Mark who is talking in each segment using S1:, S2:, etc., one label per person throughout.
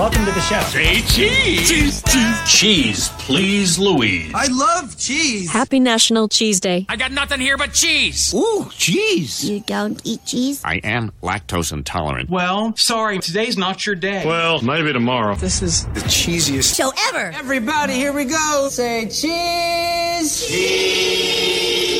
S1: Welcome to the show.
S2: Say cheese. Cheese, cheese. Cheese, please, Louise.
S3: I love cheese.
S4: Happy National Cheese Day.
S5: I got nothing here but cheese.
S3: Ooh, cheese.
S6: You don't eat cheese?
S2: I am lactose intolerant.
S7: Well, sorry, today's not your day.
S8: Well, maybe tomorrow.
S3: This is the cheesiest
S6: show ever.
S3: Everybody, here we go. Say cheese.
S9: Cheese.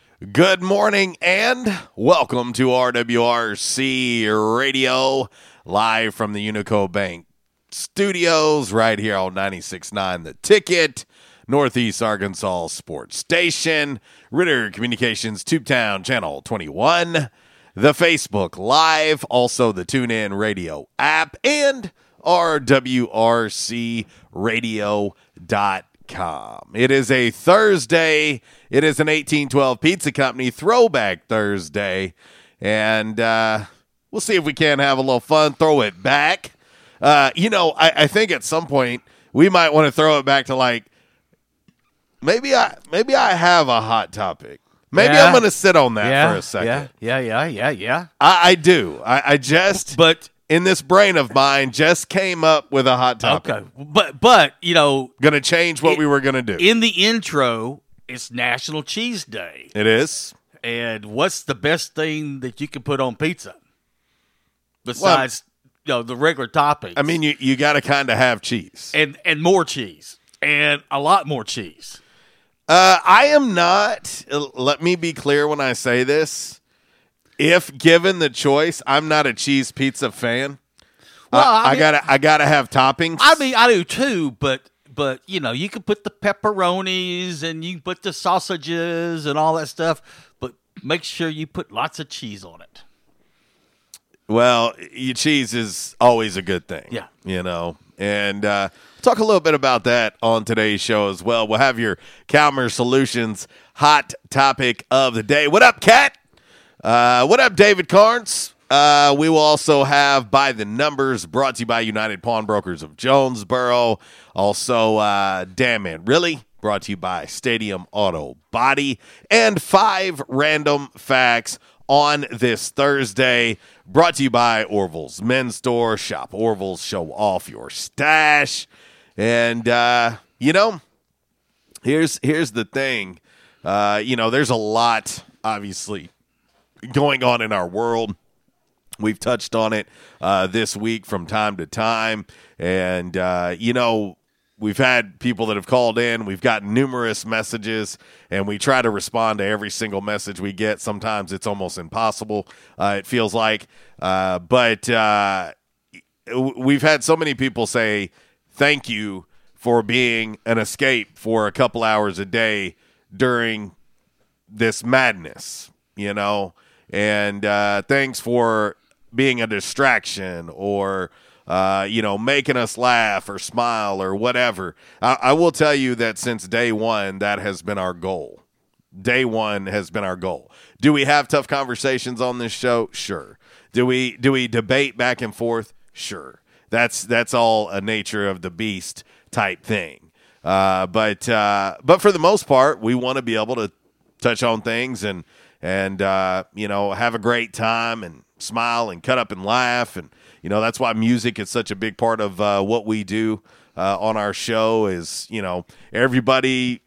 S10: Good morning and welcome to RWRC Radio, live from the Unico Bank studios, right here on 96.9 The Ticket, Northeast Arkansas Sports Station, Ritter Communications, Tubetown Channel 21, the Facebook Live, also the TuneIn Radio app, and RWRC RWRCRadio.com. It is a Thursday. It is an 1812 Pizza Company throwback Thursday. And uh, we'll see if we can have a little fun, throw it back. Uh, you know, I, I think at some point we might want to throw it back to like maybe I maybe I have a hot topic. Maybe
S11: Yeah.
S10: I'm going to sit on that
S11: yeah,
S10: for a second.
S11: Yeah, yeah, yeah, yeah, yeah.
S10: I, I do. I, I just,
S11: But
S10: in this brain of mine, just came up with a hot topic.
S11: okay, but but you know,
S10: Going to change what
S11: It-
S10: we were going to do.
S11: in the intro, it's National Cheese Day,
S10: it is.
S11: and what's the best thing that you can put on pizza besides you know the regular toppings?
S10: I mean, you, you got to kind of have cheese.
S11: and and more cheese and a lot more cheese.
S10: Uh, I am not. Let me be clear when I say this. If given the choice, I'm not a cheese pizza fan.
S11: Well,
S10: I,
S11: I
S10: I gotta, I gotta have toppings.
S11: I mean, I do too, but but you know, you can put the pepperonis and you can put the sausages and all that stuff, but make sure you put lots of cheese on it.
S10: Well, your cheese is always a good thing.
S11: Yeah.
S10: You know, and uh, talk a little bit about that on today's show as well. We'll have your Calmer Solutions hot topic of the day. What up, Cat? Uh, what up, David Carnes? Uh, we will also have By the Numbers brought to you by United Pawnbrokers of Jonesboro. Also, uh, Damn Man, Really? Brought to you by Stadium Auto Body. And five random facts on this Thursday. Brought to you by Orville's Men's Store. Shop Orville's, show off your stash. And, uh, you know, here's here's the thing. Uh, you know, there's a lot, obviously, going on in our world. We've touched on it uh, this week from time to time. And, uh, you know, we've had people that have called in. We've gotten numerous messages, and we try to respond to every single message we get. Sometimes it's almost impossible, uh, it feels like. Uh, but uh, we've had so many people say thank you for being an escape for a couple hours a day during this madness, you know. And uh, thanks for being a distraction or uh, you know making us laugh or smile or whatever. I, I will tell you that since day one, that has been our goal. Day one has been our goal. Do we have tough conversations on this show? Sure. Do we do we debate back and forth? Sure. That's that's all a nature of the beast type thing. Uh, but uh, but for the most part, we want to be able to touch on things and and uh, you know have a great time and smile and cut up and laugh and you know that's why music is such a big part of uh, what we do uh, on our show. Is you know everybody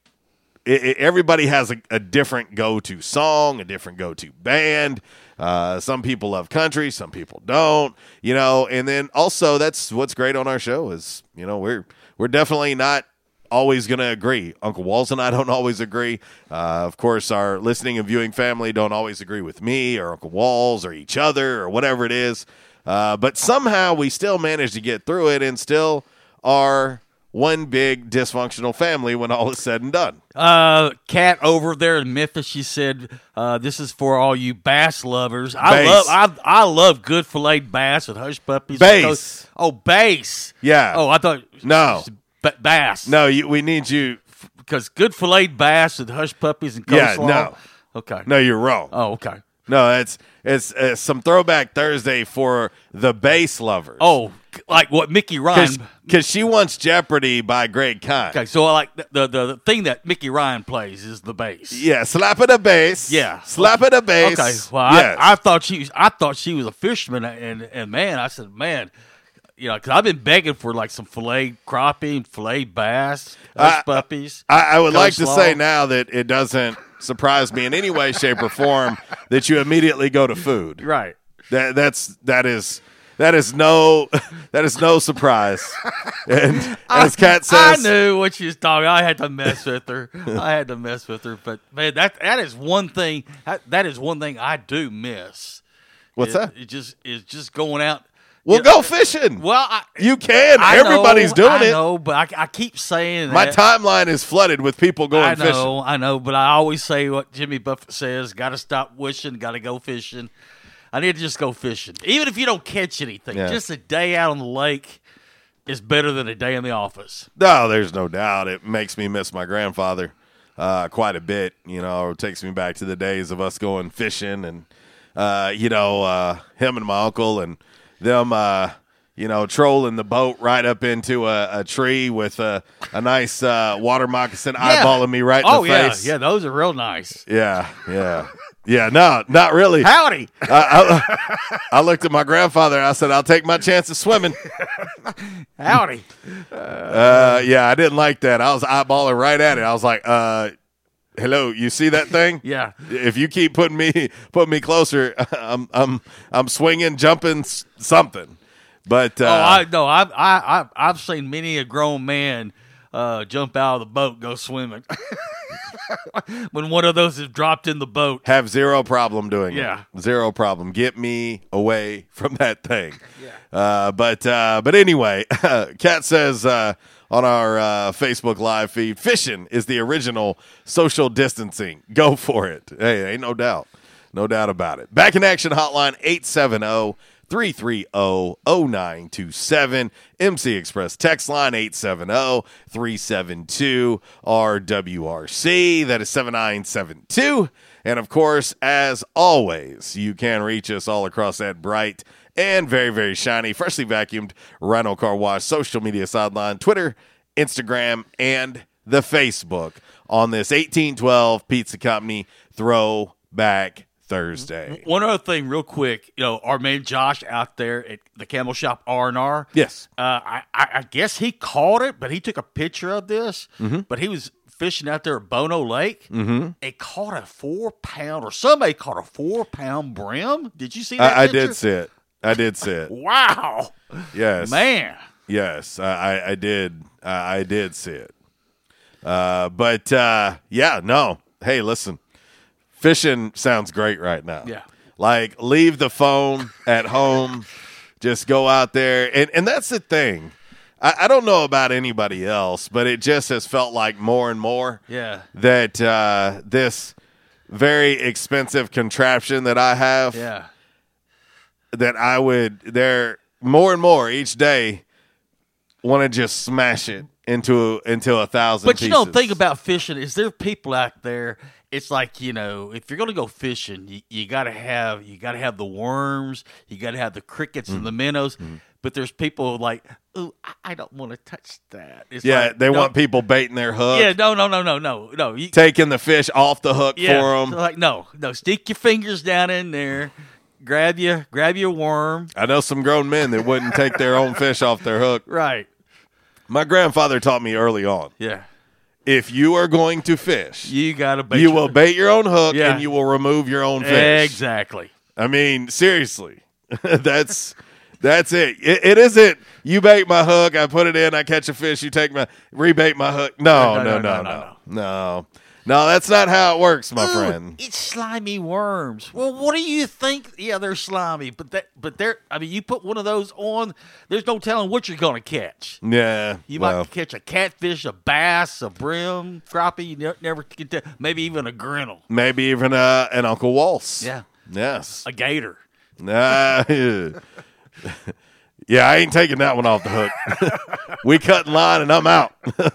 S10: it, it- everybody has a, a different go-to song, a different go-to band. Uh, some people love country, some people don't. You know, and then also that's what's great on our show is you know we're we're definitely not always going to agree. Uncle Walls and I don't always agree. Uh, of course, our listening and viewing family don't always agree with me or Uncle Walls or each other or whatever it is. Uh, but somehow we still manage to get through it and still are one big dysfunctional family when all is said and done.
S11: Uh, Cat over there in Memphis, she said, uh, "This is for all you bass lovers. I
S10: Bass.
S11: love, I, I love good filleted bass and hush puppies.
S10: Bass.
S11: Oh, bass.
S10: Yeah.
S11: Oh, I thought
S10: No.
S11: Ba- bass.
S10: No, you, we need you.
S11: because good filleted bass with hush puppies and
S10: Yeah,
S11: coleslaw.
S10: no.
S11: Okay.
S10: No, you're wrong.
S11: Oh, okay.
S10: No, it's it's uh, some throwback Thursday for the bass lovers.
S11: Oh, like what Mickey Ryan.
S10: because she wants Jeopardy by Greg Kihn.
S11: Okay, so I like the, the the thing that Mickey Ryan plays is the bass.
S10: Yeah, slap it a bass.
S11: Yeah,
S10: slap it a bass.
S11: Okay, well,
S10: yes.
S11: I, I thought she was, I thought she was a fisherman, and and man, I said, man, you know, because I've been begging for like some fillet crappie, fillet bass, hush
S10: I-
S11: puppies.
S10: I, I would like to say now that it doesn't surprise me in any way, shape, or form that you immediately go to food.
S11: Right.
S10: That that's that is that is no that is no surprise. And as Kat
S11: I knew what she was talking. I had to mess with her. I had to mess with her. But man, that that is one thing. That, that is one thing I do miss.
S10: What's
S11: It-
S10: that?
S11: It just is just going out.
S10: Well, go fishing.
S11: Well, I,
S10: you can.
S11: I
S10: Everybody's
S11: know,
S10: doing
S11: I
S10: it.
S11: know, but I, I keep saying
S10: My
S11: that.
S10: timeline is flooded with people going
S11: I know,
S10: fishing.
S11: I know, but I always say what Jimmy Buffett says: "Got to stop wishing, got to go fishing." I need to just go fishing, even if you don't catch anything.
S10: Yeah.
S11: Just a day out on the lake is better than a day in the office.
S10: No, there's no doubt. It makes me miss my grandfather uh, quite a bit. You know, it takes me back to the days of us going fishing and, uh, you know, uh, him and my uncle and them, uh, you know, trolling the boat right up into a, a tree with a, a nice uh, water moccasin eyeballing me right in
S11: oh
S10: the
S11: yeah,
S10: face.
S11: yeah, those are real nice.
S10: Yeah, yeah. Yeah, no, not really.
S11: Howdy.
S10: I, I, I looked at my grandfather and I said, I'll take my chances swimming.
S11: Howdy.
S10: Uh, yeah, I didn't like that. I was eyeballing right at it. I was like, uh, hello, you see that thing?
S11: Yeah.
S10: If you keep putting me putting me closer, I'm I'm I'm swinging, jumping, something. But uh,
S11: oh, I no, I've I, I've I've seen many a grown man uh, jump out of the boat, go swimming. when one of those is dropped in the boat.
S10: have zero problem doing
S11: Yeah.
S10: it. Zero problem. Get me away from that thing. Yeah. Uh, but uh, but anyway, cat says uh, on our uh, Facebook live feed, fishing is the original social distancing. Go for it. Hey, ain't no doubt. No doubt about it. Back in action hotline 870 330 0927. MC Express text line 870 372 RWRC. That is 7972. And of course, as always, you can reach us all across that bright and very, very shiny, freshly vacuumed Rhino Car Wash social media sideline, Twitter, Instagram, and the Facebook on this 1812 Pizza Company Throwback Thursday.
S11: One other thing, real quick, you know, our man Josh out there at the Camo Shop R and R.
S10: Yes.
S11: uh, I, I guess he caught it, but he took a picture of this.
S10: Mhm.
S11: But he was fishing out there at Bono Lake.
S10: Mm-hmm.
S11: It caught a four pound, or somebody caught a four pound brim. Did you see that?
S10: I, I did see it. I did see it.
S11: Wow,
S10: Yes,
S11: man.
S10: Yes, I, I, I did. I, I did see it. Uh, but uh, yeah, no. Hey, listen, fishing sounds great right now.
S11: Yeah.
S10: like leave the phone at home, just go out there, and and that's the thing. I, I don't know about anybody else, but it just has felt like more and more
S11: Yeah.
S10: that uh, this very expensive contraption that I have
S11: Yeah.
S10: That I would there more and more each day want to just smash it into into a thousand.
S11: But you don't think about fishing. Is there people out there? It's like you know, if you're going to go fishing, you, you got to have you got to have the worms, you got to have the crickets and the
S10: Mm-hmm.
S11: minnows. But there's people like, oh, I don't want to touch that. It's
S10: Yeah,
S11: like,
S10: they
S11: no-
S10: want people baiting their hook,
S11: Yeah, no, no, no, no, no, no. You,
S10: taking the fish off the hook
S11: yeah,
S10: for them.
S11: like no, no. Stick your fingers down in there, grab you, grab your worm.
S10: I know some grown men that wouldn't take their own fish off their hook.
S11: Right.
S10: My grandfather taught me early on.
S11: Yeah.
S10: If you are going to fish,
S11: You got to. bait
S10: you
S11: your-
S10: will bait your own hook
S11: Yeah.
S10: and you will remove your own fish.
S11: Exactly.
S10: I mean, seriously, that's that's it. it. It isn't you bait my hook, I put it in, I catch a fish, you take my rebait my hook. No, no, no, no, no, no, no. That's not how it works, my friend.
S11: It's slimy worms. Well, what do you think? Yeah, they're slimy, but that, but they're. I mean, you put one of those on. There's no telling what you're going to catch.
S10: Yeah,
S11: You
S10: well,
S11: might catch a catfish, a bass, a brim, crappie. You ne- never can tell. Maybe even a grinnell,
S10: maybe even uh, an Uncle Walls.
S11: Yeah.
S10: Yes.
S11: a gator.
S10: Nah, yeah, I ain't taking that one off the hook. we cut in line and I'm out.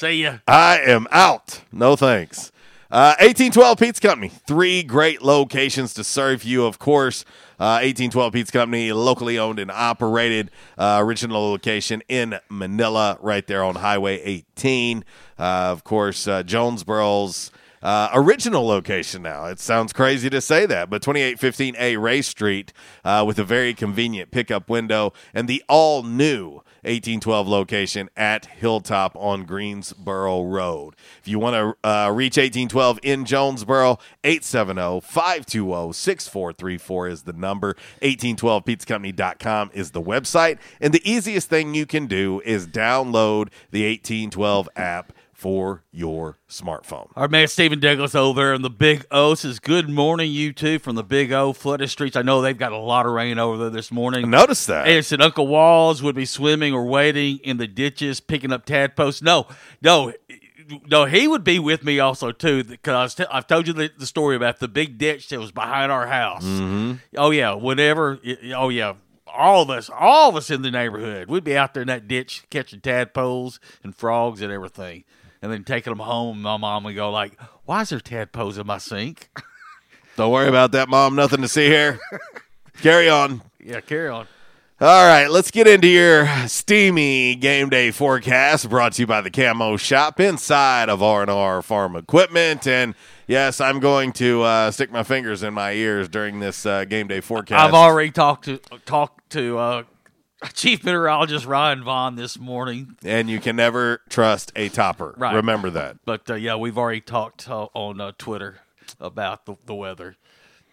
S11: See ya.
S10: I am out. No thanks. Uh, 1812 Pizza Company, three great locations to serve you, of course. Uh, 1812 Pizza Company, locally owned and operated, uh, original location in Manila, right there on Highway 18. Uh, of course, uh, Jonesboro's uh, original location now. It sounds crazy to say that, but 2815A Ray Street uh, with a very convenient pickup window and the all new 1812 location at Hilltop on Greensboro Road. If you want to uh, reach 1812 in Jonesboro, 870 520 6434 is the number. 1812pizzacompany.com is the website. And the easiest thing you can do is download the 1812 app for your smartphone.
S11: Our man Stephen Douglas over there in the Big O says, "Good morning, you two from the Big O flooded streets. I know they've got a lot of rain over there this morning.
S10: Notice that.
S11: And it said Uncle Walls would be swimming or wading in the ditches, picking up tadpoles. No, no, no. He would be with me also too, because I've told you the, the story about the big ditch that was behind our house.
S10: Mm-hmm.
S11: Oh yeah, whenever. Oh yeah. All of us, all of us in the neighborhood, we'd be out there in that ditch catching tadpoles and frogs and everything, and then taking them home. My mom would go like, "Why is there tadpoles in my sink?"
S10: Don't worry about that, Mom. Nothing to see here. Carry on.
S11: yeah, carry on.
S10: All right, let's get into your steamy game day forecast brought to you by the Camo Shop inside of R&R Farm Equipment. And yes, I'm going to uh, stick my fingers in my ears during this uh, game day forecast.
S11: I've already talked to talked to uh, Chief Meteorologist Ryan Vaughn this morning.
S10: and you can never trust a topper.
S11: Right.
S10: Remember that.
S11: But uh, yeah, we've already talked uh, on uh, Twitter about the, the weather,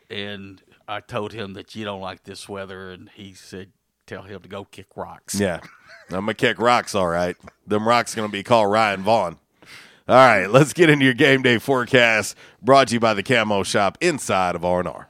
S11: and I told him that you don't like this weather, and he said, "Tell him to go kick rocks."
S10: Yeah. I'm going to kick rocks, all right. Them rocks going to be called Ryan Vaughn. All right, let's get into your game day forecast brought to you by the Camo Shop inside of R&R.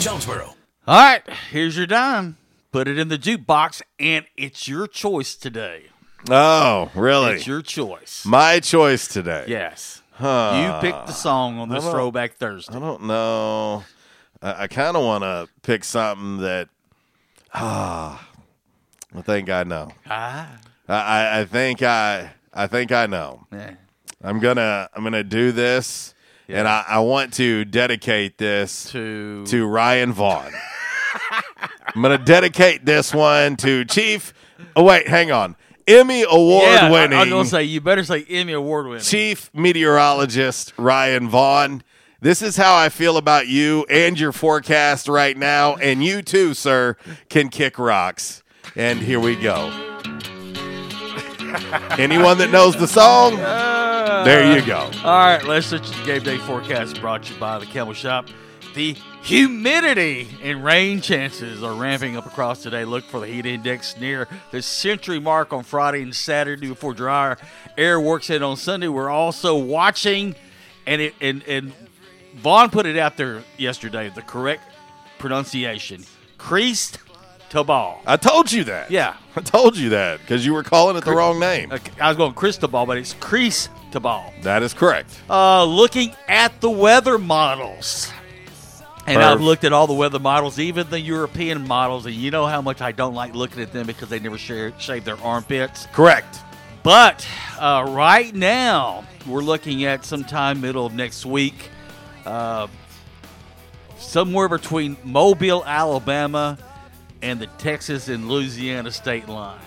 S12: Jonesboro.
S11: All right, here's your dime. Put it in the jukebox, and it's your choice today.
S10: Oh, really?
S11: It's your choice.
S10: My choice today.
S11: Yes.
S10: Huh.
S11: You picked the song on this Throwback Thursday.
S10: I don't know. I, I kind of want to pick something that. Ah, I think I know.
S11: Ah.
S10: I, I, I think I. I think I know.
S11: Yeah.
S10: I'm gonna. I'm gonna do this, and I, I want to dedicate this
S11: to
S10: to Ryan Vaughn. I'm gonna dedicate this one to Chief. Oh wait, hang on. Emmy award
S11: yeah,
S10: winning.
S11: I was going to say, you better say Emmy Award winning.
S10: Chief Meteorologist Ryan Vaughn. This is how I feel about you and your forecast right now. And you too, sir, can kick rocks. And here we go. Anyone that knows the song, uh, there you go.
S11: All right, let's switch to the game day forecast brought to you by the Camo Shop. The humidity and rain chances are ramping up across today. Look for the heat index near the century mark on Friday and Saturday before drier air works in on Sunday. We're also watching, and it and and Vaughn put it out there yesterday. The correct pronunciation: creased to ball.
S10: I told you that.
S11: Yeah,
S10: I told you that because you were calling it the wrong name.
S11: I was going crystal but it's crease to ball.
S10: That is correct.
S11: Uh, looking at the weather models. And
S10: Perf.
S11: I've looked at all the weather models, even the European models, and you know how much I don't like looking at them because they never share, shave their armpits.
S10: Correct.
S11: But uh, right now, we're looking at sometime middle of next week, uh, somewhere between Mobile, Alabama, and the Texas and Louisiana state line,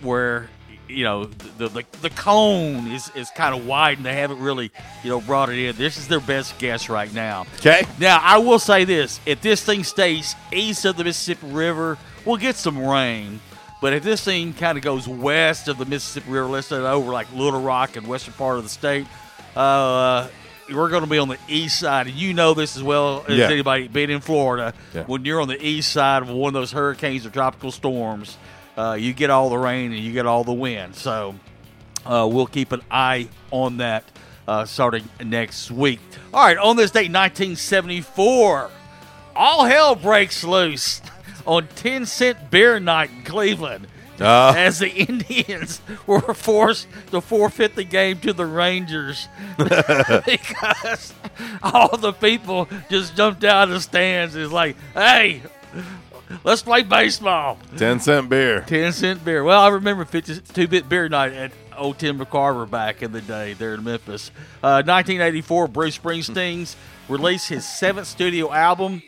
S11: where you know the the, the cone is, is kind of wide and they haven't really you know brought it in. This is their best guess right now.
S10: Okay.
S11: Now I will say this: if this thing stays east of the Mississippi River, we'll get some rain. But if this thing kind of goes west of the Mississippi River, let's say over like Little Rock and western part of the state, uh, we're going to be on the east side. And you know this as well as
S10: Yeah.
S11: anybody being in Florida.
S10: Yeah.
S11: When you're on the east side of one of those hurricanes or tropical storms, uh, you get all the rain and you get all the wind. So uh, we'll keep an eye on that uh, starting next week. All right, on this date, 1974, all hell breaks loose on 10 cent beer night in Cleveland.
S10: Uh.
S11: As the Indians were forced to forfeit the game to the Rangers because all the people just jumped out of the stands. It's like, hey, let's play baseball.
S10: 10 cent beer.
S11: 10 cent beer. Well, I remember 52 bit beer night at Old Tim McCarver back in the day there in Memphis. Uh, 1984, Bruce Springsteen's released his seventh studio album,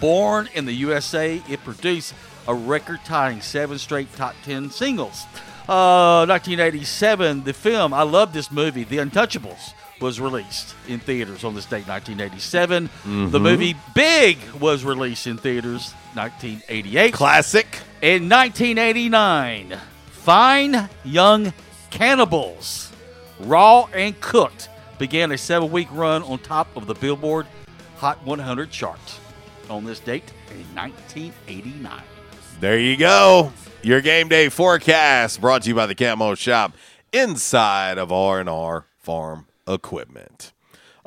S11: Born in the USA. It produced a record tying seven straight top 10 singles. Uh, 1987, the film, I love this movie, The Untouchables, was released in theaters on this date, 1987. The
S10: Mhm.
S11: movie Big was released in theaters, 1988.
S10: Classic.
S11: In 1989, Fine Young Cannibals, Raw and Cooked, began a seven week run on top of the Billboard Hot 100 chart on this date in 1989.
S10: There you go. Your game day forecast brought to you by the Camo Shop inside of R&R Farm Equipment.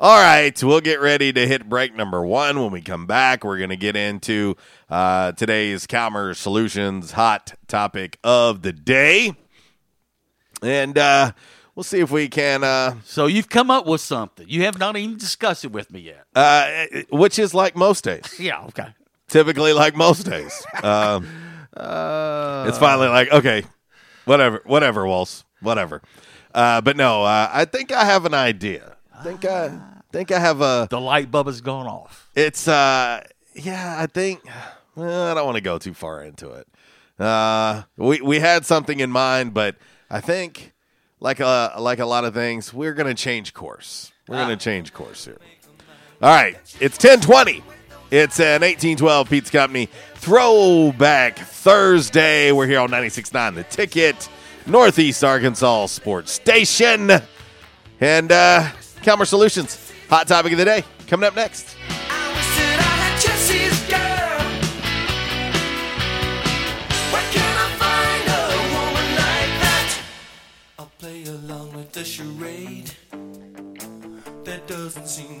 S10: All right, we'll get ready to hit break number one. When we come back, we're going to get into uh, today's Calmer Solutions hot topic of the day. And uh, we'll see if we can. Uh,
S11: So you've come up with something. You have not even discussed it with me yet.
S10: uh, which is like most days.
S11: Yeah, okay.
S10: Typically, like most days. Um,
S11: Uh,
S10: it's finally like okay, whatever, whatever, Walls, whatever. Uh, but no, uh, I think I have an idea. I think I think I have a.
S11: The light bulb has gone off.
S10: It's uh, yeah, I think. Well, I don't want to go too far into it. Uh, we we had something in mind, but I think like a like a lot of things, we're gonna change course. We're gonna change course here. All right, it's ten twenty. It's an eighteen twelve Pizza Company throwback Thursday. We're here on 96.9 The Ticket, Northeast Arkansas Sports Station, and uh, Calmer Solutions. Hot topic of the day coming up next.
S9: I like play along with the charade. That doesn't seem.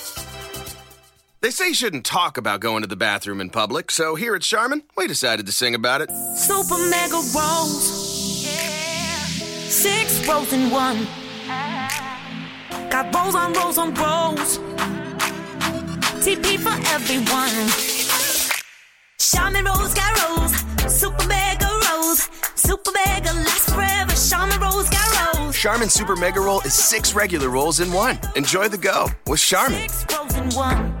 S13: They say you shouldn't talk about going to the bathroom in public, so here at Charmin, we decided to sing about it.
S14: Super mega rolls. Yeah. Six rolls in one. Got rolls on rolls on rolls. TP for everyone. Charmin rolls got rolls. Super mega rolls. Super mega lasts forever. Charmin rolls got rolls.
S13: Charmin Super Mega Roll is six regular rolls in one. Enjoy the go with Charmin.
S14: Six rolls in one.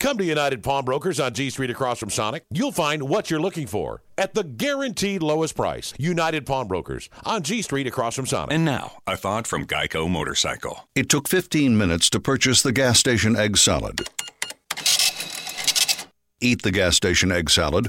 S15: come to United Pawnbrokers on G Street across from Sonic. You'll find what you're looking for at the guaranteed lowest price. United Pawnbrokers on G Street across from Sonic.
S16: And now, a thought from Geico Motorcycle.
S17: It took 15 minutes to purchase the gas station egg salad. Eat the gas station egg salad.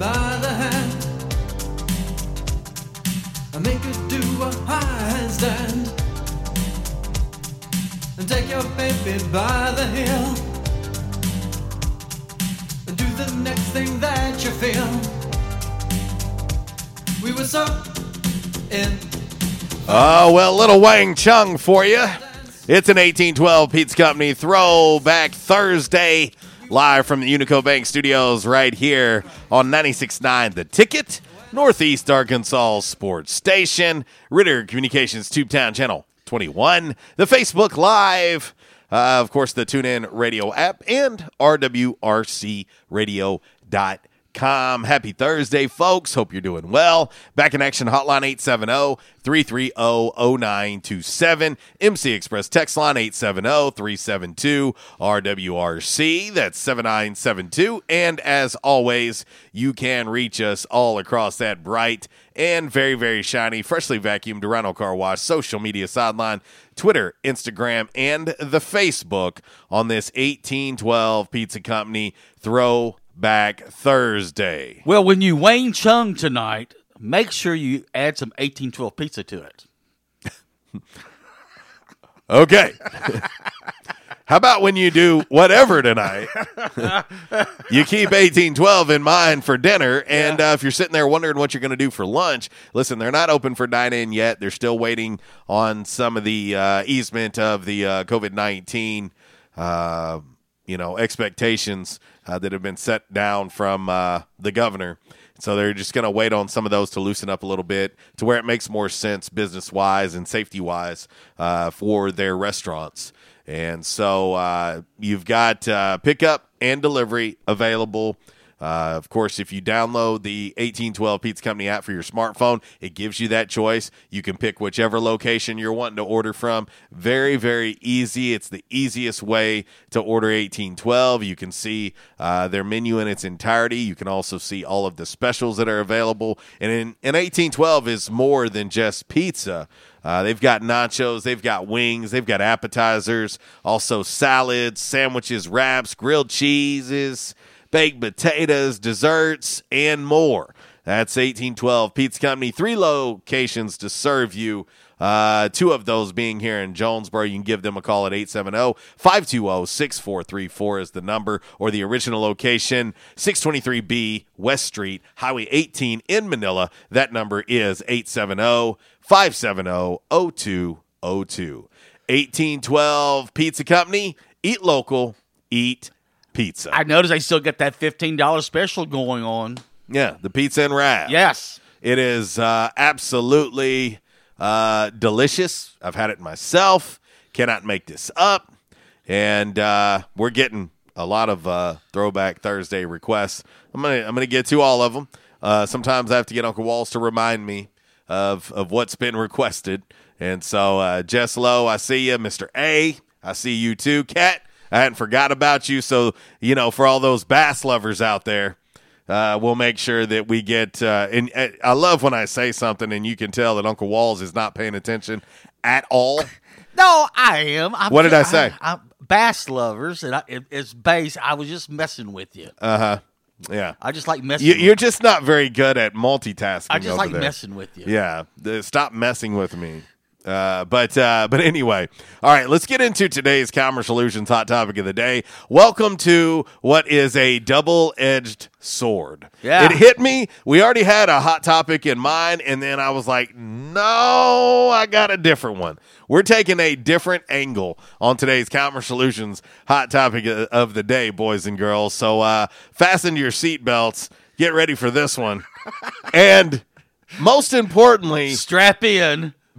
S18: by the hand and make her do a high handstand. And take your baby by the heel and do the next thing that you feel. We were so in.
S10: Oh, well, little Wang Chung for you. It's an 1812 Pizza Company throwback Thursday, live from the Unico Bank Studios right here on 96.9 The Ticket, Northeast Arkansas Sports Station, Ritter Communications Tubetown Channel 21, the Facebook Live, uh, of course, the TuneIn Radio app, and RWRCRadio.com. Happy Thursday, folks. Hope you're doing well. Back in action, hotline 870 330 0927. MC Express text line 870 372 RWRC. That's 7972. And as always, you can reach us all across that bright and very, very shiny, freshly vacuumed Rhino Car Wash social media sideline, Twitter, Instagram, and the Facebook on this 1812 Pizza Company Throwback Thursday.
S11: Well, when you Wang Chung tonight, make sure you add some 1812 pizza to it.
S10: Okay. How about when you do whatever tonight? you keep 1812 in mind for dinner. And uh, if you're sitting there wondering what you're going to do for lunch, listen, they're not open for dine in yet. They're still waiting on some of the uh, easement of the uh, COVID 19. Uh, you know expectations uh, that have been set down from uh, the governor. So they're just going to wait on some of those to loosen up a little bit to where it makes more sense business wise and safety wise uh, for their restaurants. And so uh, you've got uh, pickup and delivery available. Uh, of course, if you download the 1812 Pizza Company app for your smartphone, it gives you that choice. You can pick whichever location you're wanting to order from. Very, very easy. It's the easiest way to order 1812. You can see uh, their menu in its entirety. You can also see all of the specials that are available. And in, in 1812 is more than just pizza. Uh, they've got nachos, they've got wings, they've got appetizers, also salads, sandwiches, wraps, grilled cheeses baked potatoes, desserts, and more. That's 1812 Pizza Company. Three locations to serve you Uh, two of those being here in Jonesboro. You can give them a call at 870 520 6434 is the number, or the original location, 623B West Street, Highway 18 in Manila. That number is 870 570 0202. 1812 Pizza Company. Eat local, eat pizza.
S11: I noticed they still got that fifteen dollar special going on.
S10: Yeah, the pizza and wrap.
S11: Yes.
S10: It is uh, absolutely uh, delicious. I've had it myself. Cannot make this up. And uh, we're getting a lot of uh, throwback Thursday requests. I'm gonna I'm gonna get to all of them. Uh, sometimes I have to get Uncle Walls to remind me of of what's been requested. And so uh, Jess Lowe, I see you, Mr. A. I see you too, Cat. I hadn't forgot about you. So you know, for all those bass lovers out there, uh, we'll make sure that we get. Uh, and uh, I love when I say something and you can tell that Uncle Walls is not paying attention at all.
S11: No, I am. I'm,
S10: What did I say?
S11: I, am bass lovers, and I, it, it's bass. I was just messing with you.
S10: Uh huh. Yeah.
S11: I just like messing.
S10: You, you're just not very good at multitasking.
S11: I just like
S10: there.
S11: messing with you.
S10: Yeah, stop messing with me. Uh, but uh, but anyway, all right. Let's get into today's Calmer Solutions hot topic of the day. Welcome to what is a double-edged sword.
S11: Yeah.
S10: it hit me. We already had a hot topic in mind, and then I was like, no, I got a different one. We're taking a different angle on today's Calmer Solutions hot topic of- of the day, boys and girls. So uh, fasten your seatbelts. Get ready for this one, and most importantly,
S11: strap in.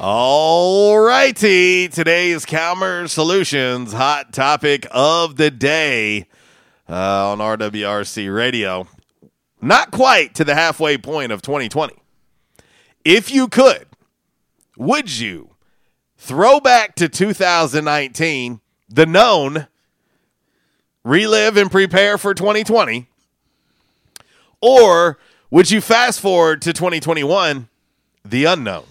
S10: All righty. Today's Calmer Solutions hot topic of the day uh, on RWRC Radio. Not quite to the halfway point of 2020. If you could, would you throw back to 2019, the known, relive and prepare for 2020? Or would you fast forward to 2021, the unknown?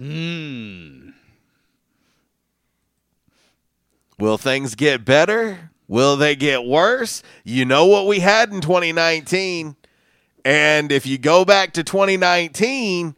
S11: Hmm.
S10: Will things get better? Will they get worse? You know what we had in 2019. And if you go back to 2019,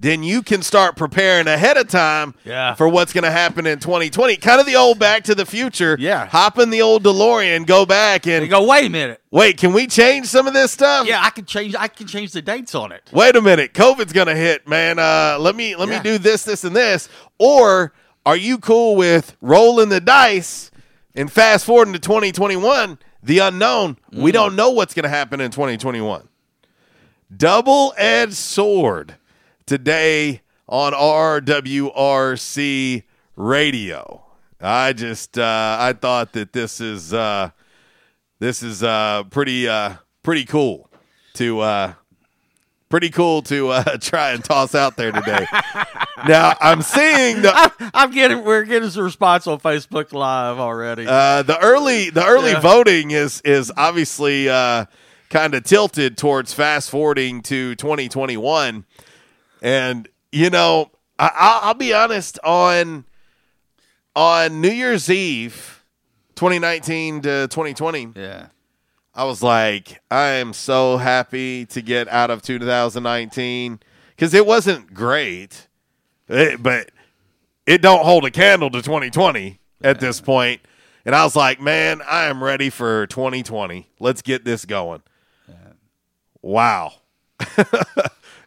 S10: then you can start preparing ahead of time
S11: Yeah.
S10: for what's going to happen in 2020. Kind of the old Back to the Future.
S11: Yeah.
S10: Hop in the old DeLorean, go back and
S11: You go. Wait a minute.
S10: wait. Can we change some of this stuff?
S11: Yeah, I can change. I can change the dates on it.
S10: wait a minute covid's gonna hit man uh let me let
S11: Yeah.
S10: me do this this and this or are you cool with rolling the dice and fast forwarding to 2021 the unknown
S11: Mm.
S10: we don't know what's gonna happen in 2021 double-edged sword today on rwrc radio i just uh i thought that this is uh this is uh pretty uh pretty cool to uh pretty cool to uh, try and toss out there today. now I'm seeing the
S11: I'm, I'm getting. We're getting some response on Facebook Live already.
S10: uh, the early the early
S11: Yeah.
S10: voting is is obviously uh, kind of tilted towards fast forwarding to 2021, and you know I, I'll, I'll be honest on on New Year's Eve, 2019 to 2020.
S11: yeah.
S10: I was like, I am so happy to get out of 2019 because it wasn't great, It- but it don't hold a candle to 2020 at this point. And I was like, man, I am ready for 2020. Let's get this going. Wow.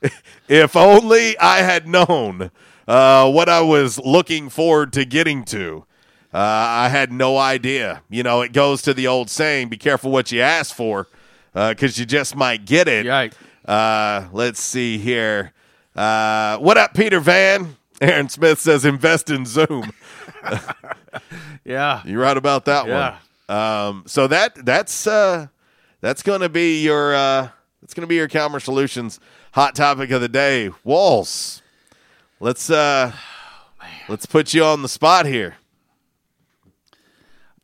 S10: if only I had known uh, what I was looking forward to getting to. Uh, I had no idea. You know, it goes to the old saying: "Be careful what you ask for, because you just might get it." Uh, let's see here. Uh, what up, Peter Van? Aaron Smith says, "Invest in Zoom."
S11: Yeah.
S10: You're right about that
S11: Yeah.
S10: one. Um, so that that's uh, that's going to be your uh, that's going to be your Calmer Solutions hot topic of the day. Walls, let's uh, let's put you on the spot here.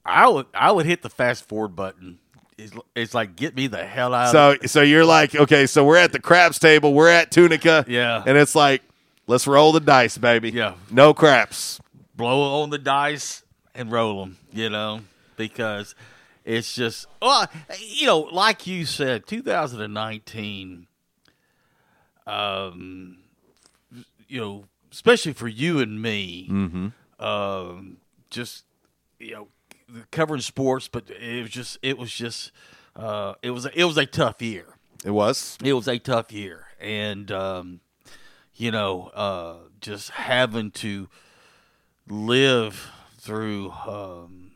S11: I would I would hit the fast forward button. It's, it's like get me the hell out.
S10: So
S11: of
S10: so you're like, okay, so we're at the craps table, we're at Tunica,
S11: Yeah.
S10: and it's like, let's roll the dice, baby.
S11: Yeah.
S10: no craps.
S11: blow on the dice and roll them. You know, because it's just well, you know, like you said, 2019. Um, you know, especially for you and me,
S10: Mhm.
S11: um, just you know, covering sports, but it was just it was just uh, it was it was a tough year.
S10: It was.
S11: It was a tough year, and um, you know, uh, just having to live through. Um,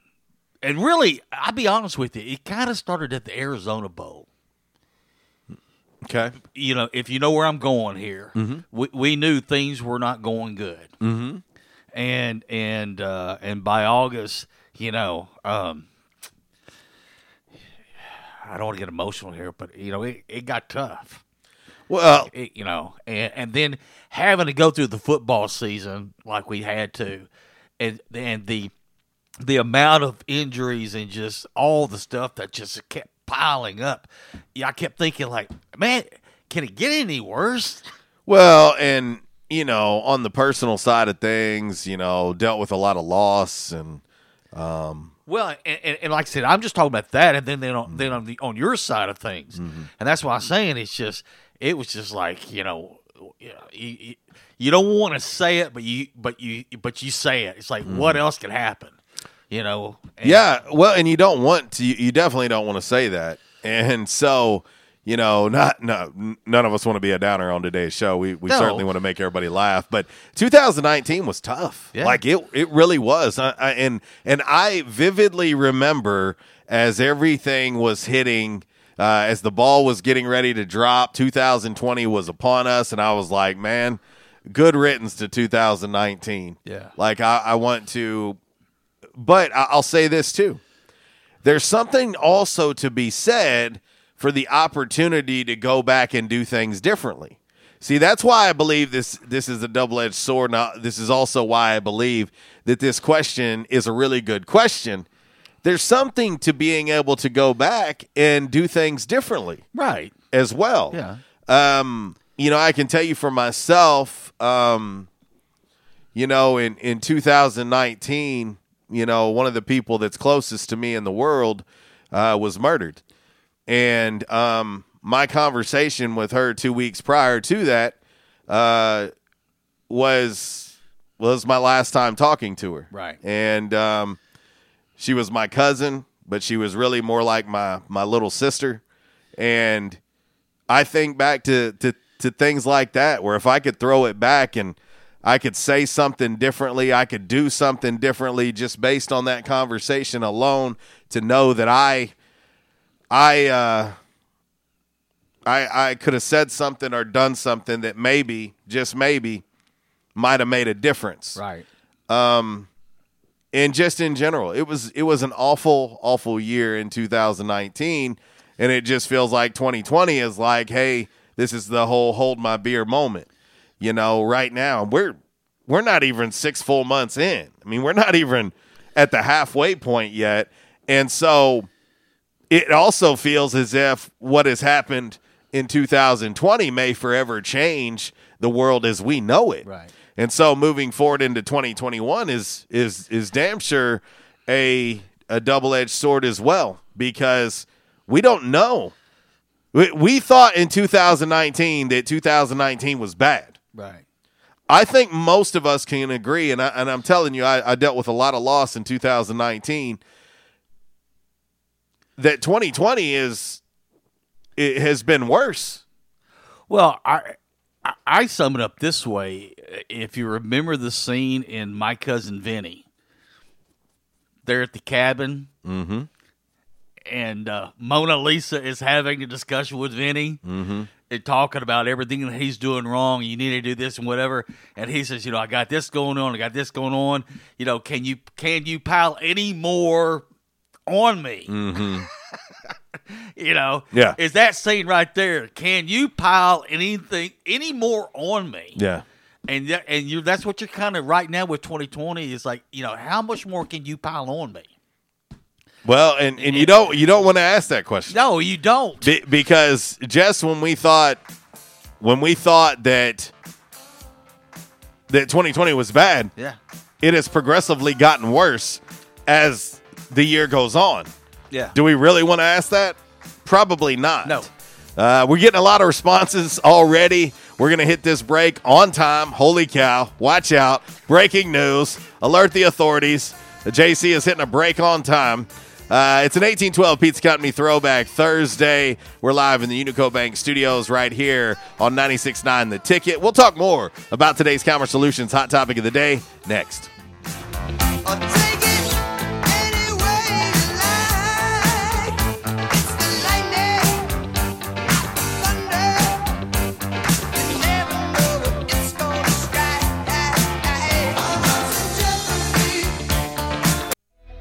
S11: and really, I'll be honest with you, it kind of started at the Arizona Bowl.
S10: Okay.
S11: You know, if you know where I'm going here,
S10: Mhm.
S11: we, we knew things were not going good,
S10: Mm-hmm.
S11: and and uh, and by August, you know, um, I don't want to get emotional here, but you know, it, it got tough.
S10: Well,
S11: It- you know, and and then having to go through the football season like we had to, and and the the amount of injuries and just all the stuff that just kept piling up. Yeah, I kept thinking like, man, can it get any worse?
S10: Well, and you know, on the personal side of things, you know, dealt with a lot of loss and um
S11: Well, and, and, and like I said, I'm just talking about that, and then then on, then on the on your side of things, and that's why I'm saying it's just it was just like you know, you, know, you, you, you don't want to say it, but you but you but you say it. It's like what else could happen, you know?
S10: Yeah, well, and you don't want to. You definitely don't want to say that. And so, you know, not no, none of us want to be a downer on today's show. We we
S11: No.
S10: certainly want to make everybody laugh. But 2019 was tough.
S11: Yeah.
S10: Like it it really was. I, I, and and I vividly remember as everything was hitting. Uh, as the ball was getting ready to drop, 2020 was upon us, and I was like, "Man, good riddance to 2019."
S11: Yeah.
S10: like I, I want to but I'll say this too. There's something also to be said for the opportunity to go back and do things differently. See, that's why I believe this this is a double-edged sword. Now, this is also why I believe that this question is a really good question. There's something to being able to go back and do things differently
S11: right.
S10: as well.
S11: Yeah.
S10: Um, you know, I can tell you for myself, um, you know, in, in 2019, you know, one of the people that's closest to me in the world uh, was murdered. And um, my conversation with her two weeks prior to that uh, was was my last time talking to her.
S11: Right.
S10: And um, she was my cousin, but she was really more like my my little sister. And I think back to, to to things like that where if I could throw it back and I could say something differently, I could do something differently just based on that conversation alone to know that I I uh I I could have said something or done something that maybe, just maybe, might have made a difference.
S11: Right.
S10: Um and just in general, it was it was an awful, awful year in 2019, and it just feels like 2020 is like, hey, this is the whole hold my beer moment. You know, right now we're we're not even six full months in. I mean, we're not even at the halfway point yet, and so it also feels as if what has happened in 2020 may forever change the world as we know it.
S11: Right.
S10: And so moving forward into 2021 is is is damn sure a a double-edged sword as well because we don't know. We, we thought in 2019 that 2019 was bad.
S11: Right.
S10: I think most of us can agree, and I, and I'm telling you, I, I dealt with a lot of loss in 2019. That 2020 is it has been worse.
S11: Well, I, I I sum it up this way: if you remember the scene in My Cousin Vinny, they're at the cabin,
S10: Mm-hmm.
S11: and uh, Mona Lisa is having a discussion with Vinny.
S10: Mm-hmm.
S11: And talking about everything that he's doing wrong. You need to do this and whatever. And he says, you know, I got this going on. I got this going on. You know, can you can you pile any more on me.
S10: Mm-hmm.
S11: You know,
S10: Yeah.
S11: is that scene right there? Can you pile anything any more on me?
S10: Yeah.
S11: And that, and you that's what you're kind of right now with 2020 is like you know how much more can you pile on me?
S10: Well, and, and you don't you don't want to ask that question.
S11: No, you don't.
S10: Be- because just when we thought when we thought that that 2020 was bad,
S11: Yeah.
S10: it has progressively gotten worse as the year goes on.
S11: Yeah.
S10: Do we really want to ask that? Probably not.
S11: No.
S10: Uh, we're getting a lot of responses already. We're going to hit this break on time. Holy cow. Watch out. Breaking news. Alert the authorities. The JC is hitting a break on time. Uh, it's an 1812 Pizza Company throwback Thursday. We're live in the Unico Bank studios right here on 96.9 The Ticket. We'll talk more about today's Calmer Solutions hot topic of the day next.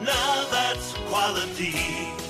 S19: now that's quality.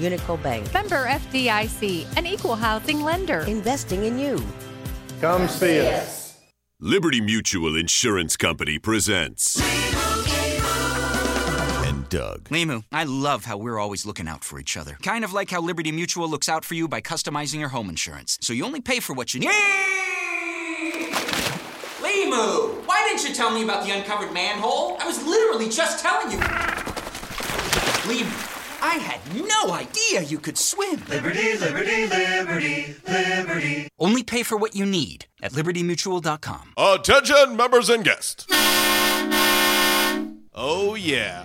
S20: Unico Bank,
S21: Member FDIC, an equal housing lender.
S20: investing in you.
S22: Come see us.
S23: Liberty Mutual Insurance Company presents. And Doug.
S24: Limu, I love how we're always looking out for each other. Kind of like how Liberty Mutual looks out for you by customizing your home insurance. So you only pay for what you need.
S25: Limu, why didn't you tell me about the uncovered manhole? I was literally just telling you. Limu, I had no idea you could swim.
S19: Liberty, liberty, liberty, liberty.
S24: Only pay for what you need at libertymutual.com.
S10: Attention, members and guests. Oh, yeah.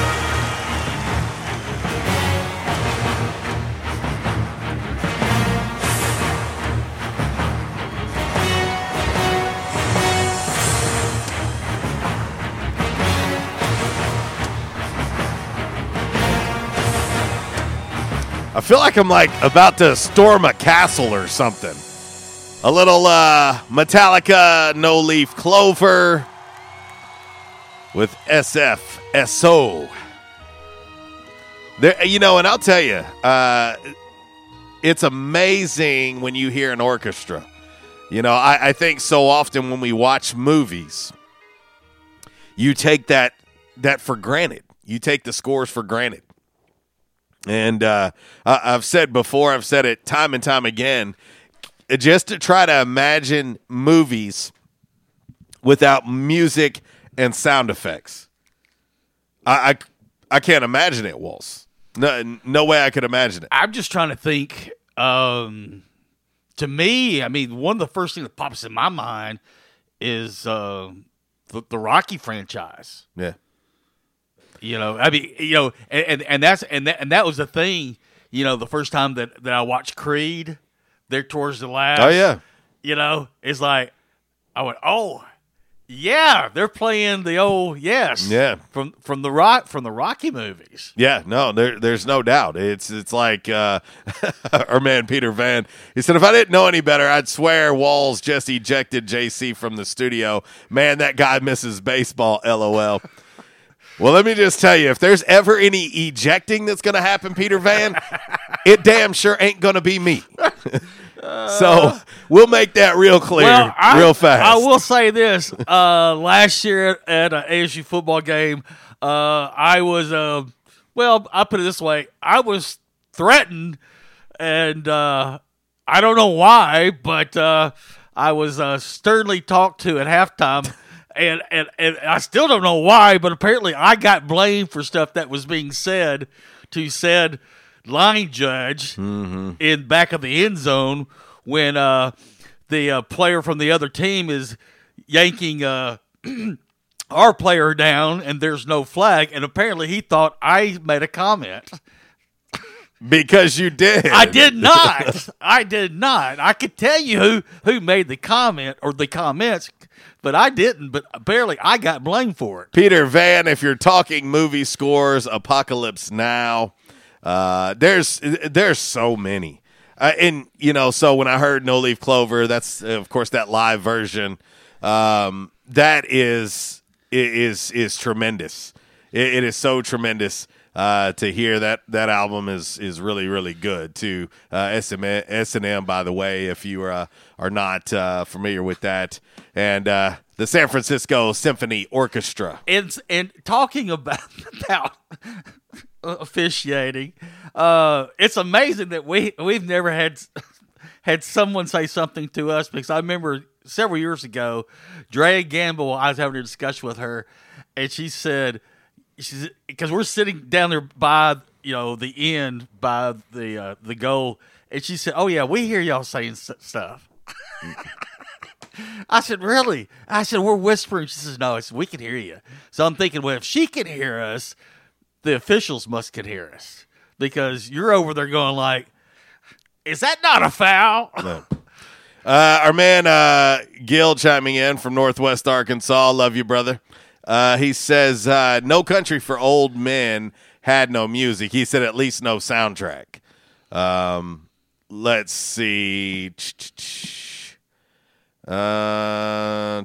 S26: I feel like I'm like about to storm a castle or something. A little uh, Metallica, No Leaf Clover with SFSO. There, you know, and I'll tell you, uh, it's amazing when you hear an orchestra. You know, I, I think so often when we watch movies, you take that that for granted. You take the scores for granted. And uh, I've said before, I've said it time and time again, just to try to imagine movies without music and sound effects. I I, I can't imagine it, Walls. No, no way I could imagine it.
S11: I'm just trying to think. Um, to me, I mean, one of the first things that pops in my mind is uh, the, the Rocky franchise.
S26: Yeah.
S11: You know, I mean, you know, and and, and that's and that, and that was the thing. You know, the first time that that I watched Creed, there towards the last.
S26: Oh, yeah.
S11: You know, it's like I went, oh, yeah, they're playing the old yes,
S26: Yeah.
S11: from from the rock from the Rocky movies.
S26: Yeah, no, there, there's no doubt. It's it's like uh, our man Peter Van. He said, if I didn't know any better, I'd swear Walls just ejected JC from the studio. Man, that guy misses baseball. LOL.
S10: Well, let me just tell you, if there's ever any ejecting that's going to happen, Peter Van, it damn sure ain't going to be me. so we'll make that real clear,
S11: Well, I,
S10: real fast.
S11: I will say this: uh, last year at an ASU football game, uh, I was uh, well. I put it this way: I was threatened, and uh, I don't know why, but uh, I was uh, sternly talked to at halftime. And, and and I still don't know why, but apparently I got blamed for stuff that was being said to said line judge in back of the end zone when uh, the uh, player from the other team is yanking uh, our player down and there's no flag, and apparently he thought I made a comment.
S10: because you did.
S11: I did not. I did not. I could tell you who who made the comment or the comments, but I didn't. But apparently I got blamed for it.
S10: Peter Van, if you're talking movie scores, Apocalypse Now, uh, there's there's so many. Uh, and you know, so when I heard No Leaf Clover, that's of course that live version. Um, that is is is tremendous. It, it is so tremendous uh, to hear that that album is is really really good too. Uh, SM, S&M, by the way, if you are uh, are not uh, familiar with that, and uh, the San Francisco Symphony Orchestra.
S11: And and talking about about officiating, uh, it's amazing that we we've never had had someone say something to us because I remember several years ago, Drea Gamble. I was having a discussion with her, and she said, "She's because we're sitting down there by you know the end by the uh, the goal." And she said, "Oh yeah, we hear y'all saying s- stuff." I said, "Really?" I said, "We're whispering." She says, "No, it's we can hear you." So I'm thinking, well, if she can hear us, the officials must can hear us because you're over there going like, "Is that not a foul?"
S10: No. Uh, our man uh, Gil chiming in from Northwest Arkansas. Love you, brother. Uh, he says, uh, "No country for old men had no music." He said, "At least no soundtrack." Um, let's see. Uh,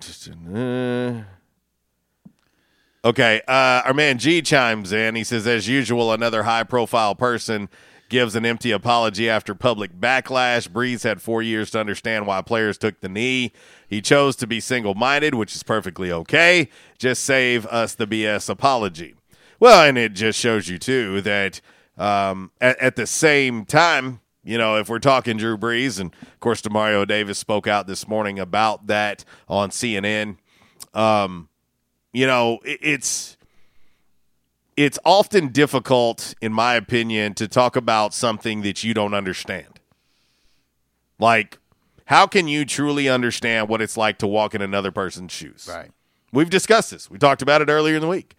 S10: okay. Our man G chimes in. He says, as usual, another high profile person gives an empty apology after public backlash. Brees had four years to understand why players took the knee. He chose to be single minded, which is perfectly okay. Just save us the BS apology. Well, and it just shows you, too, that um, at, at the same time, you know, if we're talking Drew Brees, and of course, Demario Davis spoke out this morning about that on CNN. Um, you know, it, it's it's often difficult, in my opinion, to talk about something that you don't understand. Like, how can you truly understand what it's like to walk in another person's shoes?
S11: Right.
S10: We've discussed this. We talked about it earlier in the week.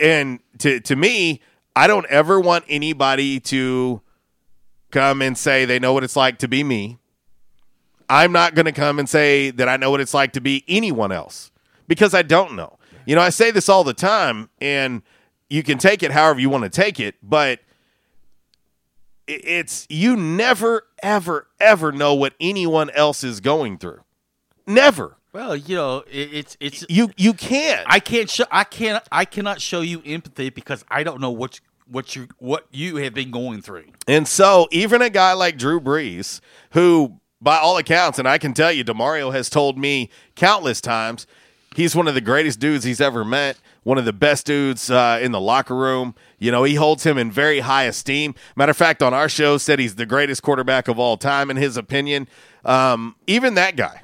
S10: And to to me, I don't ever want anybody to come and say they know what it's like to be me. I'm not going to come and say that I know what it's like to be anyone else because I don't know. You know, I say this all the time, and you can take it however you want to take it, but it's you never, ever, ever know what anyone else is going through. Never.
S11: Well, you know, it, it's it's
S10: you you can't.
S11: I can't show. I can't. I cannot show you empathy because I don't know what what you what you have been going through.
S10: And so, even a guy like Drew Brees, who, by all accounts, and I can tell you, Demario has told me countless times, he's one of the greatest dudes he's ever met, one of the best dudes uh, in the locker room. You know, he holds him in very high esteem. Matter of fact, on our show, said he's the greatest quarterback of all time, in his opinion. Um, even that guy,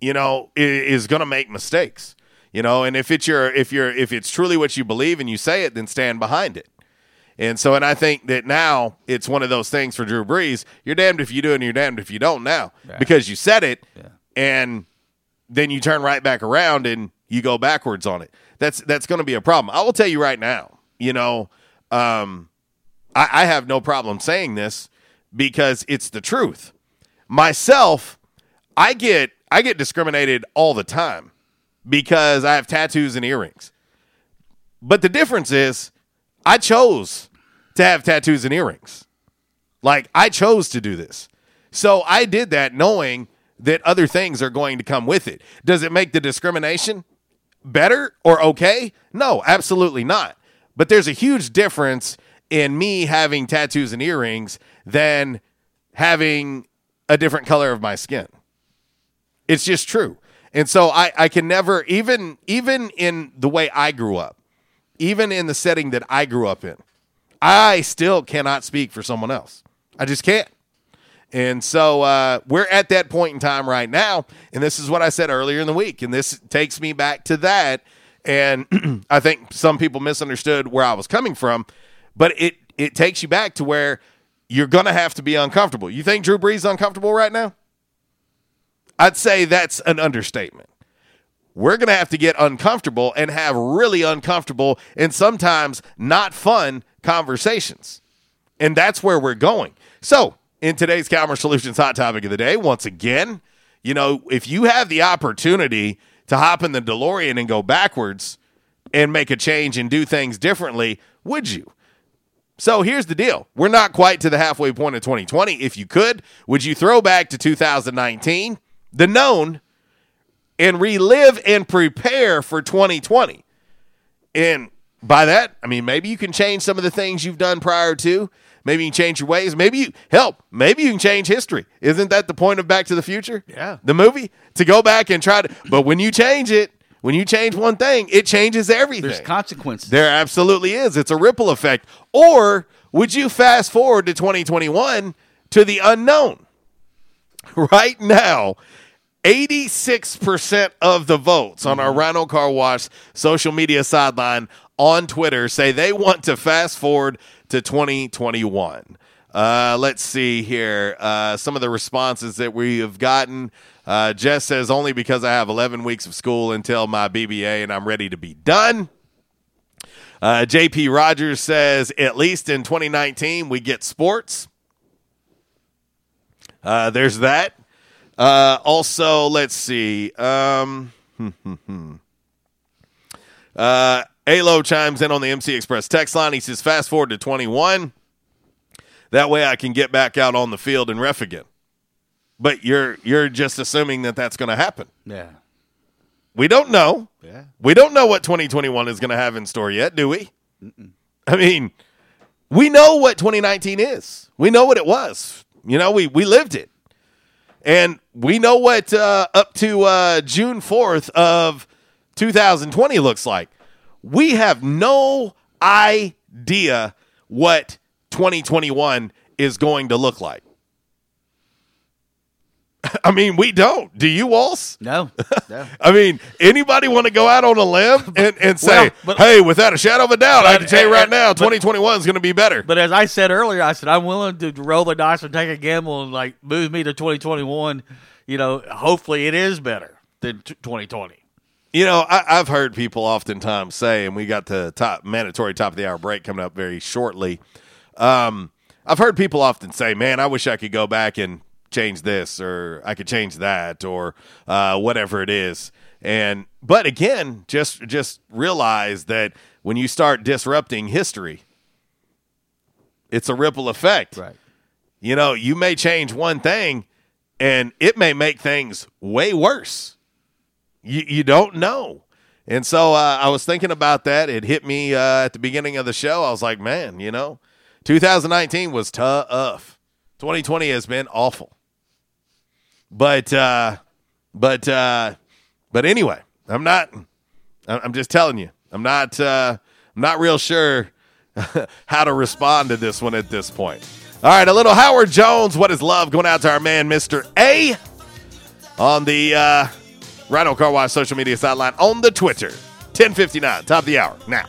S10: you know, i- is going to make mistakes. You know, and if it's your if you're if it's truly what you believe and you say it, then stand behind it. And so, and I think that now it's one of those things for Drew Brees. You're damned if you do, and you're damned if you don't now, because you said it, and then you turn right back around and you go backwards on it. That's that's going to be a problem. I will tell you right now. You know, um, I, I have no problem saying this because it's the truth. Myself, I get I get discriminated all the time because I have tattoos and earrings. But the difference is I chose to have tattoos and earrings. Like I chose to do this. So I did that knowing that other things are going to come with it. Does it make the discrimination better or okay? No, absolutely not. But there's a huge difference in me having tattoos and earrings than having a different color of my skin. It's just true. And so I, I can never even even in the way I grew up, even in the setting that I grew up in, I still cannot speak for someone else. I just can't. And so uh, we're at that point in time right now. And this is what I said earlier in the week. And this takes me back to that. And I think some people misunderstood where I was coming from, but it, it takes you back to where you're going to have to be uncomfortable. You think Drew Brees uncomfortable right now? I'd say that's an understatement. We're going to have to get uncomfortable and have really uncomfortable and sometimes not fun conversations. And that's where we're going. So, in today's Calmer Solutions hot topic of the day, once again, you know, if you have the opportunity to hop in the DeLorean and go backwards and make a change and do things differently, would you? So here's the deal. We're not quite to the halfway point of 2020. If you could, would you throw back to 2019, the known, and relive and prepare for 2020? And by that, I mean maybe you can change some of the things you've done prior to. Maybe you can change your ways. Maybe you help. Maybe you can change history. Isn't that the point of Back to the Future?
S11: Yeah.
S10: The movie? To go back and try to but when you change it, when you change one thing, it changes everything.
S11: There's consequences.
S10: There absolutely is. It's a ripple effect. Or would you fast forward to 2021 to the unknown? Right now, 86% of the votes on our mm-hmm. Rhino Car Wash social media sideline on Twitter say they want to fast forward to 2021. Uh, let's see here. Uh, some of the responses that we have gotten. Uh, Jess says, only because I have 11 weeks of school until my BBA and I'm ready to be done. Uh, JP Rogers says, at least in 2019, we get sports. Uh, there's that. Uh, also, let's see. Um, uh, Alo chimes in on the MC Express text line. He says, fast forward to 21. That way I can get back out on the field and ref again. But you're you're just assuming that that's going to happen.
S11: Yeah.
S10: We don't know.
S11: Yeah.
S10: We don't know what 2021 is going to have in store yet, do we? I mean, we know what 2019 is. We know what it was. You know, we we lived it. And we know what uh, up to uh, June 4th of 2020 looks like. We have no idea what 2021 is going to look like. I mean, we don't. Do you, Walls?
S11: No. no.
S10: I mean, anybody want to go out on a limb and, and say,
S11: Well, but-
S10: hey, without a shadow of a doubt, I can tell you right now,
S11: but-
S10: 2021 is going to be better.
S11: But as I said earlier, I said I'm willing to roll the dice and take a gamble and like move me to 2021. You know, hopefully it is better than t- 2020.
S10: You know, I, I've heard people oftentimes say, and we got the top mandatory top of the hour break coming up very shortly. Um, I've heard people often say, "Man, I wish I could go back and change this, or I could change that, or uh, whatever it is." And but again, just just realize that when you start disrupting history, it's a ripple effect.
S11: Right.
S10: You know, you may change one thing, and it may make things way worse you, you don't know. And so uh, I was thinking about that. It hit me uh, at the beginning of the show. I was like, man, you know, 2019 was tough. 2020 has been awful. But uh, but uh, but anyway, I'm not. I'm just telling you, I'm not. Uh, I'm not real sure how to respond to this one at this point. All right, a little Howard Jones. What is love? Going out to our man, Mister A, on the uh, Rhino Car Wash social media sideline on the Twitter. 1059, top of the hour now.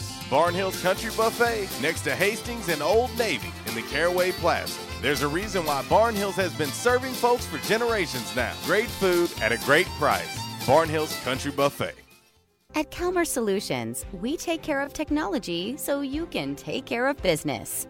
S10: Barnhill's Country Buffet next to Hastings and Old Navy in the Caraway Plaza. There's a reason why Barnhills has been serving folks for generations now. Great food at a great price. Barnhill's Country Buffet.
S27: At Calmer Solutions, we take care of technology so you can take care of business.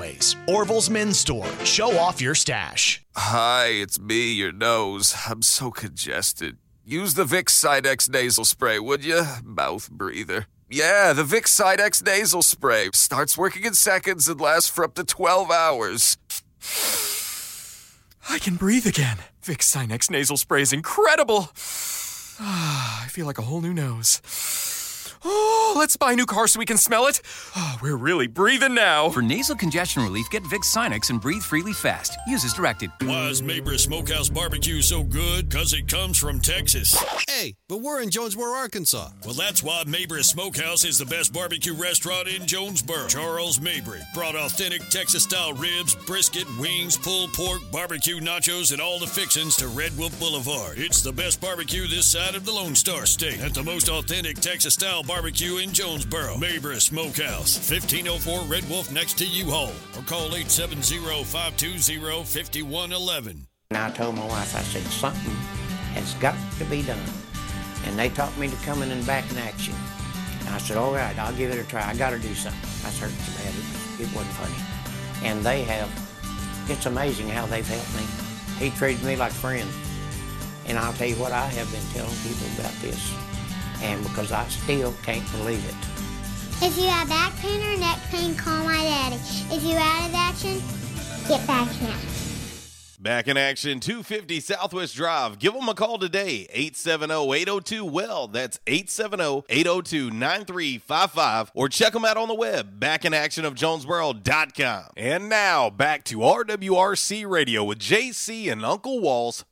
S28: Orville's Men's Store. Show off your stash.
S13: Hi, it's me, your nose. I'm so congested. Use the Vicks Sinex nasal spray, would you? Mouth breather. Yeah, the Vicks Sinex nasal spray starts working in seconds and lasts for up to 12 hours.
S29: I can breathe again. Vicks Sinex nasal spray is incredible. Ah, I feel like a whole new nose. Oh, let's buy a new car so we can smell it. Oh, we're really breathing now.
S20: For nasal congestion relief, get Vicks Sinex and breathe freely fast. Use as directed.
S2: Why is Mabry Smokehouse Barbecue so good? Because it comes from Texas.
S30: Hey, but we're in Jonesboro, Arkansas.
S2: Well, that's why Mabry Smokehouse is the best barbecue restaurant in Jonesboro. Charles Mabry brought authentic Texas style ribs, brisket, wings, pulled pork, barbecue nachos, and all the fixins to Red Wolf Boulevard. It's the best barbecue this side of the Lone Star State at the most authentic Texas style barbecue in Jonesboro. Mabry Smokehouse, 1504 Red Wolf next to U-Haul. Or call 870-520-5111.
S31: And I told my wife, I said, something has got to be done. And they taught me to come in and back in action. And I said, all right, I'll give it a try. I got to do something. I so bad, it, it wasn't funny. And they have, it's amazing how they've helped me. He treated me like friends. And I'll tell you what, I have been telling people about this. And because I still can't believe it.
S32: If you have back pain or neck pain, call my daddy. If you're out of action, get back now.
S10: Back in action, 250 Southwest Drive. Give them a call today, 870-802-WELL. That's 870-802-9355. Or check them out on the web, backinactionofjonesboro.com. And now, back to RWRC Radio with JC and Uncle Walls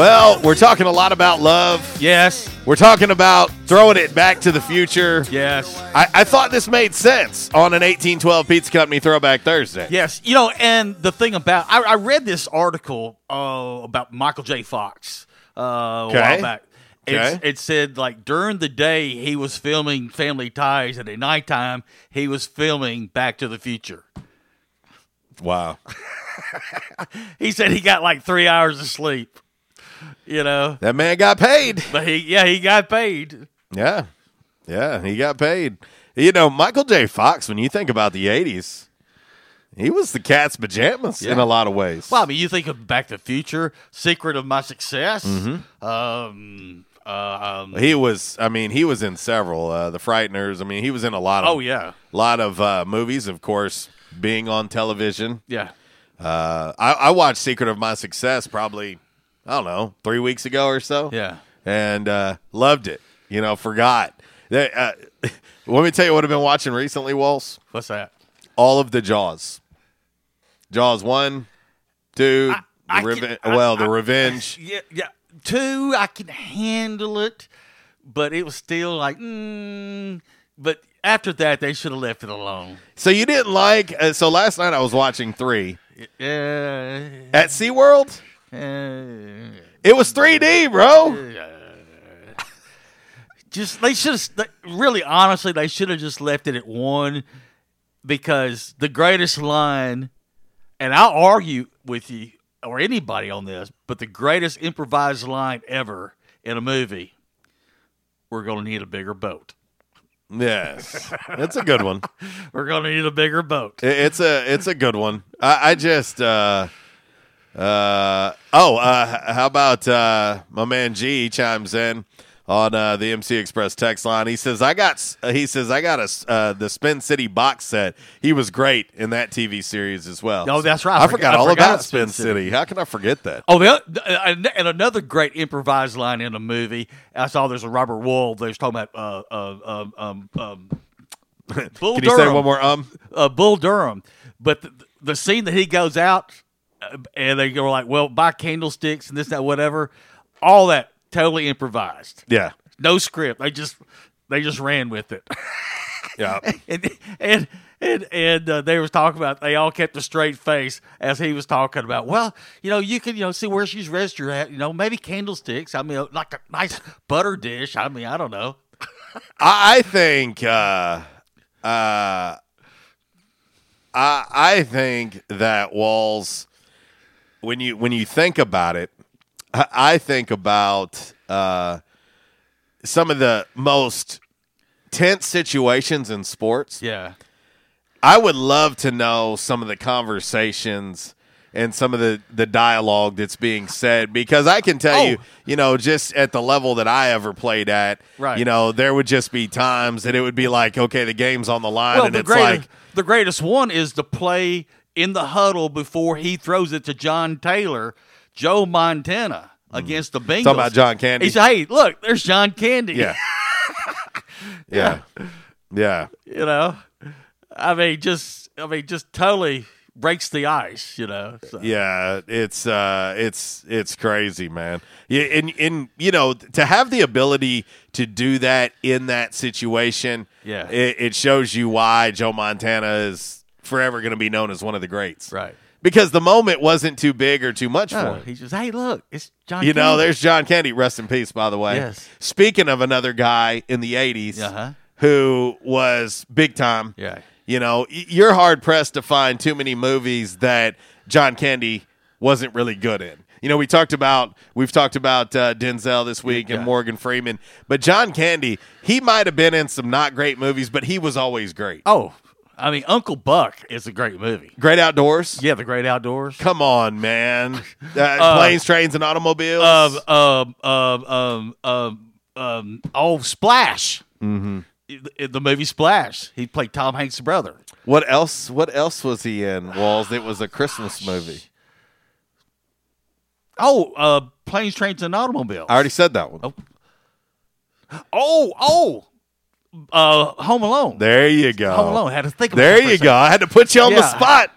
S10: Well, we're talking a lot about love.
S11: Yes.
S10: We're talking about throwing it back to the future.
S11: Yes.
S10: I, I thought this made sense on an 1812 Pizza Company Throwback Thursday.
S11: Yes, you know, and the thing about I, I read this article uh, about Michael J. Fox uh, a
S10: Okay.
S11: while back. It's,
S10: Okay.
S11: It said like during the day he was filming Family Ties, and at nighttime he was filming Back to the Future.
S10: Wow.
S11: He said he got like three hours of sleep. You know,
S10: That man got paid.
S11: but he yeah he got paid.
S10: Yeah. Yeah, he got paid. You know, Michael J. Fox, when you think about the 80s, he was the cat's pajamas in a lot of ways.
S11: Well, I mean, you think of Back to the Future, Secret of My Success.
S10: Mhm.
S11: Um, uh, um,
S10: He was, I mean, he was in several. Uh, the Frighteners. I mean, he was in a lot of.
S11: Oh, yeah.
S10: a lot of uh, movies. Of course, being on television.
S11: Yeah.
S10: Uh, I, I watched Secret of My Success probably, I don't know, three weeks ago or so.
S11: Yeah.
S10: and uh, loved it. You know, forgot. They, uh, let me tell you what I've been watching recently, Walls.
S11: What's that?
S10: All of the Jaws. Jaws one, two,
S11: I
S10: the
S11: can-
S10: reven-
S11: I-
S10: well, the
S11: I-
S10: revenge.
S11: Yeah, yeah. Two, I can handle it, but it was still like, mm, but after that, they should have left it alone.
S10: So you didn't like? Uh, so last night I was watching three
S11: Yeah.
S10: at SeaWorld. It was 3D, bro.
S11: just they should have really honestly they should have just left it at one because the greatest line and I'll argue with you or anybody on this but the greatest improvised line ever in a movie we're going to need a bigger boat
S10: Yes, it's a good one.
S11: we're going to need a bigger boat
S10: It's a it's a good one. I, I just uh uh oh uh how about uh my man G chimes in on uh, the MC Express text line. He says I got uh, he says I got a uh, the Spin City box set. He was great in that TV series as well.
S11: Oh, that's right.
S10: I,
S11: I
S10: forgot,
S11: forgot-
S10: all
S11: forgot
S10: about Spin City.
S11: City.
S10: How can I forget that?
S11: Oh, the, oth- and another great improvised line in a movie. I saw there's a Robert Wuhl. They was talking about uh, uh, um, um, um, Bull
S10: Can you say
S11: Durham.
S10: one more um?
S11: Uh, Bull Durham. But the, the scene that he goes out uh, and they go like, well, buy candlesticks and this, that, whatever. All that totally improvised.
S10: Yeah.
S11: No script. They just they just ran with it.
S10: Yeah.
S11: and and and, and uh, they was talking about they all kept a straight face as he was talking about. Well, you know, you can you know see where she's registered at. You know, maybe candlesticks. I mean, like a nice butter dish. I mean, I don't know.
S10: I, I think uh uh I I think that Walls when you when you think about it, I, think about uh some of the most tense situations in sports.
S11: Yeah.
S10: I would love to know some of the conversations and some of the, the dialogue that's being said because I can tell you,
S11: Oh.
S10: you know, just at the level that I ever played at,
S11: Right.
S10: you know, there would just be times that it would be like, okay, the game's on the line,
S11: Well,
S10: and
S11: the
S10: it's like,
S11: the greatest one is the play in the huddle before he throws it to John Taylor, Joe Montana against the Bengals.
S10: Mm. Talking about John Candy.
S11: He said, "Hey, look, there's John Candy."
S10: yeah, yeah, yeah.
S11: you know, I mean, just I mean, just totally breaks the ice. You know, so.
S10: Yeah, it's uh it's it's crazy, man. Yeah, and and you know, to have the ability to do that in that situation,
S11: Yeah.
S10: it, it shows you why Joe Montana is forever going to be known as one of the greats,
S11: right?
S10: Because the moment wasn't too big or too much
S11: No,
S10: for him.
S11: he just, hey, look, it's John.
S10: You know, there's John Candy. Rest in peace, by the way.
S11: Yes.
S10: Speaking of another guy in the '80s
S11: Uh-huh.
S10: who was big time.
S11: Yeah.
S10: You know, you're hard pressed to find too many movies that John Candy wasn't really good in. You know, we talked about we've talked about uh, Denzel this week and Morgan Freeman, but John Candy, he might have been in some not great movies, but he was always great.
S11: Oh, I mean, Uncle Buck is a great movie.
S10: Great Outdoors.
S11: Yeah, The Great Outdoors.
S10: Come on, man. Uh,
S11: Uh,
S10: planes, trains, and automobiles.
S11: Um, um, um, um, um, um, oh, Splash.
S10: mm-hmm.
S11: The, the movie Splash. He played Tom Hanks' brother.
S10: What else? What else was he in? Walls. It was a Christmas movie.
S11: Oh, uh, Planes, Trains, and Automobiles.
S10: I already said that one.
S11: Oh, oh, uh, Home Alone.
S10: There you go.
S11: Home Alone. Had to think about
S10: There
S11: that for a
S10: you go. I had to put you on the spot.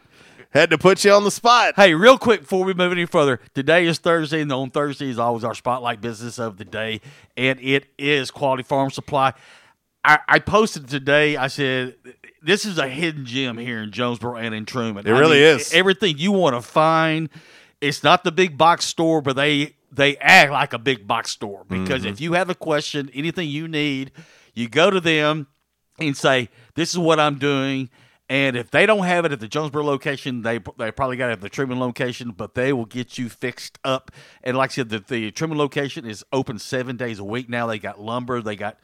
S10: Had to put you on the spot.
S11: Hey, real quick before we move any further, today is Thursday, and on Thursday is always our spotlight business of the day, and it is Quality Farm Supply. I, I posted today. I said this is a hidden gem here in Jonesboro and in Truman.
S10: It
S11: I
S10: really
S11: mean,
S10: is.
S11: Everything you want to find. It's not the big box store, but they they act like a big box store because
S10: Mhm.
S11: if you have a question, anything you need, you go to them and say, "This is what I'm doing." And if they don't have it at the Jonesboro location, they they probably got it at the Truman location, but they will get you fixed up. And like I said, the, the Truman location is open seven days a week now. They got lumber, they got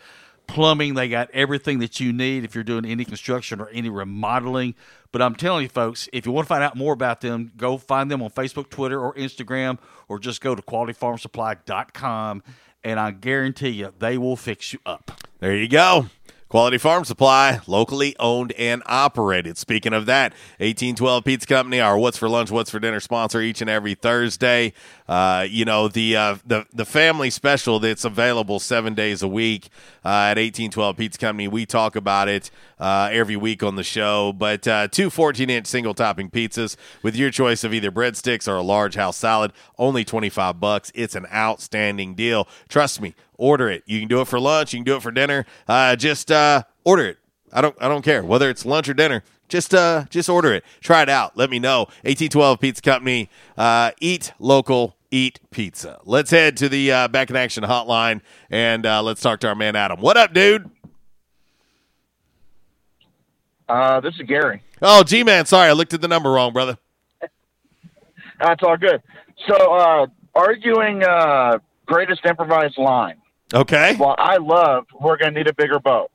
S11: plumbing, they got everything that you need if you're doing any construction or any remodeling. But I'm telling you, folks, if you want to find out more about them, go find them on Facebook, Twitter, or Instagram, or just go to qualityfarmsupply.com, and I guarantee you they will fix you up.
S10: There you go. Quality Farm Supply, locally owned and operated. Speaking of that, 1812 Pizza Company, our What's for Lunch, What's for Dinner sponsor each and every Thursday. Uh, you know, the, uh, the the family special that's available seven days a week uh, at 1812 Pizza Company. We talk about it uh, every week on the show. But uh, two 14 inch single topping pizzas with your choice of either breadsticks or a large house salad, only 25 bucks. It's an outstanding deal. Trust me, order it. You can do it for lunch, you can do it for dinner. Uh, just uh, order it. I don't I don't care whether it's lunch or dinner. Just uh just order it. Try it out. Let me know. 1812 Pizza Company. Uh, eat local, eat pizza. Let's head to the uh, back in action hotline and uh, let's talk to our man Adam. What up, dude?
S33: Uh, this is Gary.
S10: Oh, G man, sorry, I looked at the number wrong, brother.
S33: That's all good. So, uh, arguing uh, greatest improvised line.
S10: Okay.
S33: Well, I love We're Gonna Need a Bigger Boat.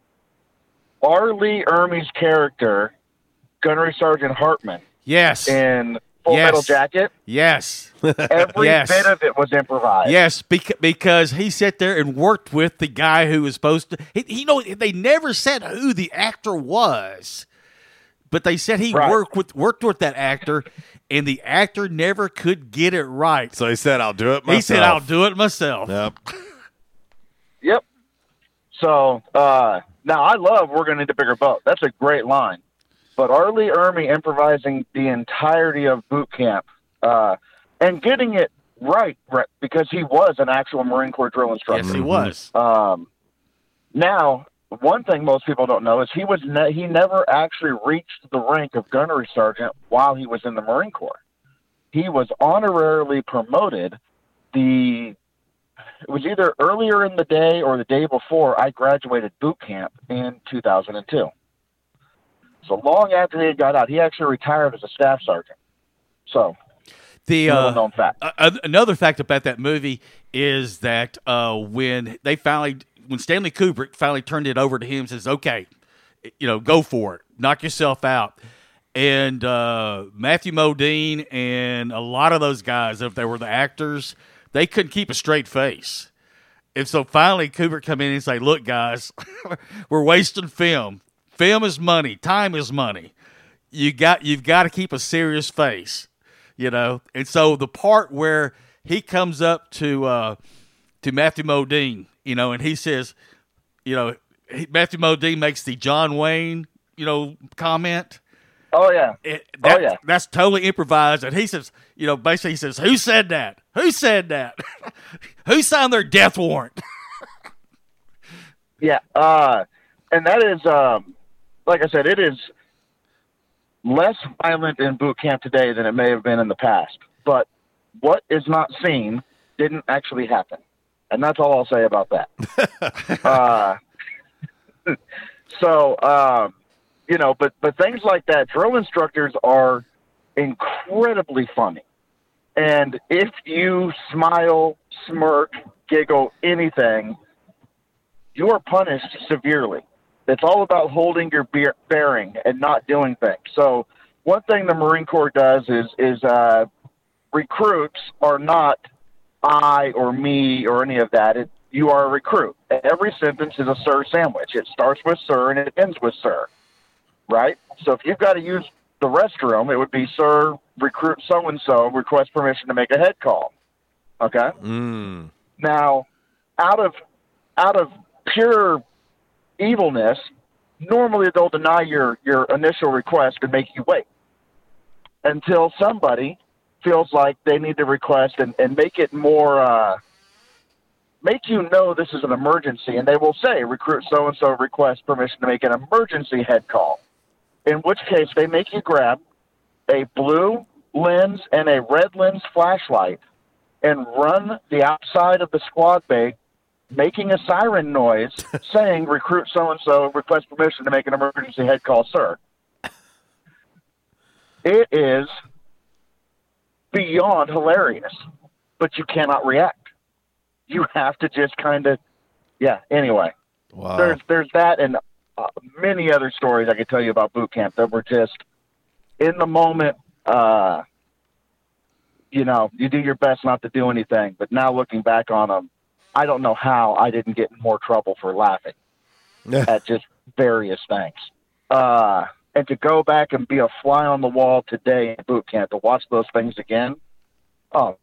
S33: R. Lee Ermey's character, Gunnery Sergeant Hartman,
S11: Yes.
S33: in Full
S11: Yes.
S33: Metal Jacket,
S11: Yes.
S33: every
S11: Yes.
S33: bit of it was improvised.
S11: Yes, bec- because he sat there and worked with the guy who was supposed to. He, you know, they never said who the actor was, but they said he
S33: Right.
S11: worked with worked with that actor, and the actor never could get it right.
S10: So he said, "I'll do it." Myself.
S11: He said, "I'll do it myself."
S10: Yep.
S33: Yep. So uh, now I love "We're Gonna Need a Bigger Boat." That's a great line. But R. Lee Ermey improvising the entirety of boot camp uh, and getting it right, right, because he was an actual Marine Corps drill instructor.
S11: Yes, he was.
S33: Um, now, one thing most people don't know is he was ne- he never actually reached the rank of gunnery sergeant while he was in the Marine Corps. He was honorarily promoted. The it was either earlier in the day or the day before I graduated boot camp in 2002. So long after he had got out, he actually retired as a staff sergeant. So
S11: The uh,
S33: known fact.
S11: another fact about that movie is that uh, when they finally, when Stanley Kubrick finally turned it over to him, and says, "Okay, you know, go for it, knock yourself out." And uh, Matthew Modine and a lot of those guys, if they were the actors, they couldn't keep a straight face. And so finally, Kubrick come in and say, "Look, guys, we're wasting film. Film is money. Time is money. You got you've got to keep a serious face, you know." And so the part where he comes up to uh, to Matthew Modine, you know, and he says, you know, he, Matthew Modine makes the John Wayne, you know, comment.
S33: Oh yeah.
S11: It,
S33: Oh, yeah.
S11: That's totally improvised. And he says, you know, basically he says, Who said that? Who said that? Who signed their death warrant?
S33: Yeah, uh, and that is, um, like I said, it is less violent in boot camp today than it may have been in the past. But what is not seen didn't actually happen, and that's all I'll say about that. uh, so, um, you know, but but things like that, drill instructors are incredibly funny. And if you smile, smirk, giggle, anything, you are punished severely. It's all about holding your bear- bearing and not doing things. So, one thing the Marine Corps does is is uh, recruits are not I or me or any of that. It, you are a recruit. Every sentence is a sir sandwich. It starts with sir and it ends with sir, right? So if you've got to use the restroom, it would be sir, recruit so and so, request permission to make a head call. Okay.
S10: Mm.
S33: Now, out of out of pure evilness, normally they'll deny your your initial request and make you wait until somebody feels like they need to request and, and make it more uh, make you know this is an emergency and they will say recruit so and so request permission to make an emergency head call in which case they make you grab a blue lens and a red lens flashlight and run the outside of the squad bay making a siren noise saying recruit so and so request permission to make an emergency head call sir. It is beyond hilarious but you cannot react. You have to just kind of yeah anyway.
S10: Wow.
S33: there's there's that and uh, many other stories i could tell you about boot camp that were just in the moment uh you know you do your best not to do anything but now looking back on them i don't know how i didn't get in more trouble for laughing at just various things. Uh and to go back and be a fly on the wall today in boot camp to watch those things again oh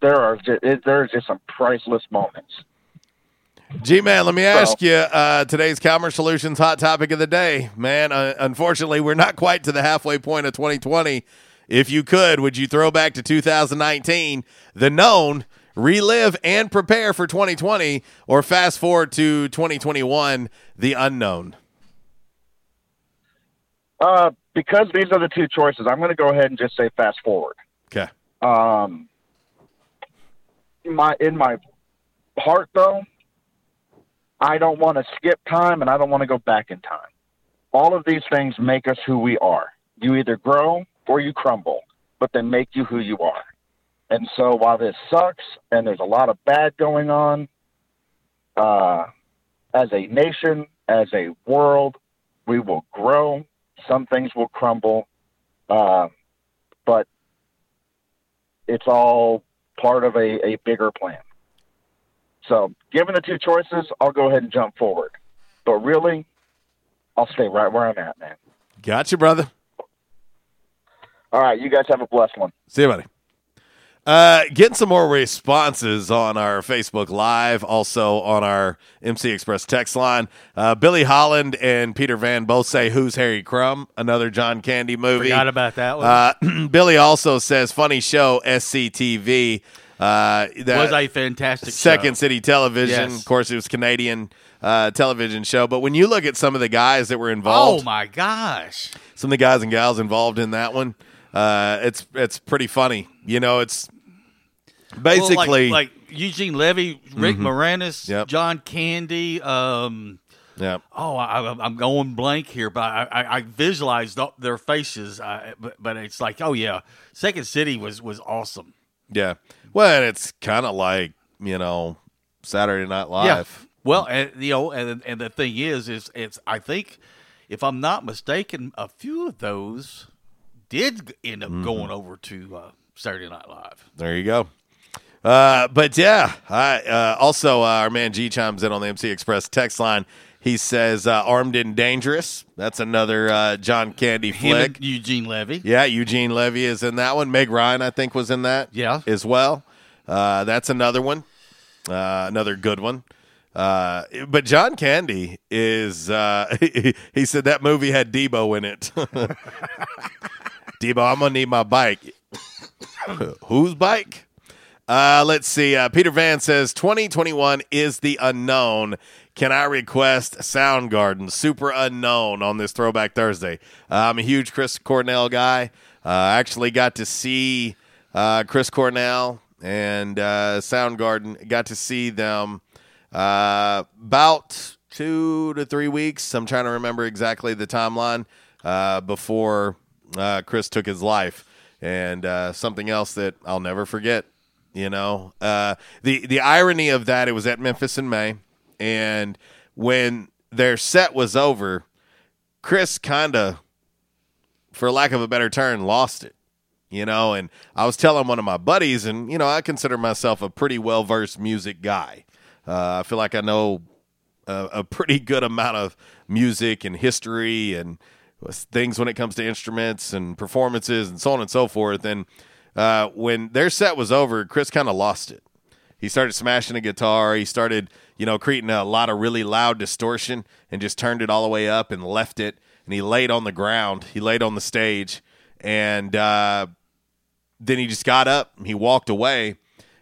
S33: there are just, it, there are just some priceless moments
S10: G man, let me ask you uh, today's Calmer Solutions hot topic of the day. Man, uh, unfortunately, we're not quite to the halfway point of 2020. If you could, would you throw back to 2019, the known, relive and prepare for 2020, or fast forward to 2021, the unknown?
S33: Uh, because these are the two choices, I'm going to go ahead and just say fast forward.
S10: Okay.
S33: Um, my in my heart though, I don't want to skip time and I don't want to go back in time. All of these things make us who we are. You either grow or you crumble, but they make you who you are. And so while this sucks and there's a lot of bad going on, uh, as a nation, as a world, we will grow. Some things will crumble, uh, but it's all part of a, a bigger plan. So, given the two choices, I'll go ahead and jump forward. But really, I'll stay right where I'm at, man.
S10: Gotcha, brother.
S33: All right, you guys have a blessed one.
S10: See you, buddy. Uh, getting some more responses on our Facebook Live, also on our MC Express text line. Uh, Billy Holland and Peter Van both say, "Who's Harry Crumb?" Another John Candy movie.
S11: Forgot about that one.
S10: Uh, Billy also says, "Funny show, SCTV." Uh, that
S11: was a fantastic
S10: Second
S11: show.
S10: City Television.
S11: Yes.
S10: Of course, it was Canadian uh, television show. But when you look at some of the guys that were involved,
S11: Oh my gosh!
S10: some of the guys and gals involved in that one, uh, it's it's pretty funny. You know, it's basically
S11: Well, like, like Eugene Levy, Rick
S10: Mhm.
S11: Moranis,
S10: Yep.
S11: John Candy. Um,
S10: yeah.
S11: oh, I, I'm going blank here, but I, I, I visualized th- their faces. I, but, but it's like, oh yeah, Second City was was awesome.
S10: Yeah. Well, it's kind of like you know Saturday Night Live.
S11: Yeah. Well, and, you know, and and the thing is, is it's I think if I'm not mistaken, a few of those did end up
S10: Mhm.
S11: going over to uh, Saturday Night Live.
S10: There you go. Uh, but yeah, I uh, also uh, our man G chimes in on the MC Express text line. He says uh, "Armed and Dangerous." That's another uh, John Candy flick.
S11: Eugene Levy.
S10: Yeah, Eugene Levy is in that one. Meg Ryan, I think, was in that.
S11: Yeah,
S10: as well. Uh, that's another one, uh, another good one. Uh, but John Candy is. Uh, he said that movie had Debo in it. Debo, I'm gonna need my bike. Whose bike? Uh, let's see. Uh, Peter Van says 2021 is the unknown. Can I request Soundgarden, Superunknown, on this Throwback Thursday? Uh, I'm a huge Chris Cornell guy. Uh, I actually got to see uh, Chris Cornell and uh, Soundgarden. Got to see them uh, about two to three weeks. I'm trying to remember exactly the timeline uh, before Chris took his life. and something else that I'll never forget. You know, uh, the the irony of that it was at Memphis in May, and when their set was over, Chris kind of, for lack of a better term, lost it. You know, and I was telling one of my buddies, and you know, I consider myself a pretty well versed music guy. Uh, I feel like I know a, a pretty good amount of music and history and things when it comes to instruments and performances and so on and so forth. And uh, when their set was over, Chris kind of lost it. He started smashing a guitar. He started, you know, creating a lot of really loud distortion and just turned it all the way up and left it. And he laid on the ground. He laid on the stage. And uh, then he just got up. He walked away.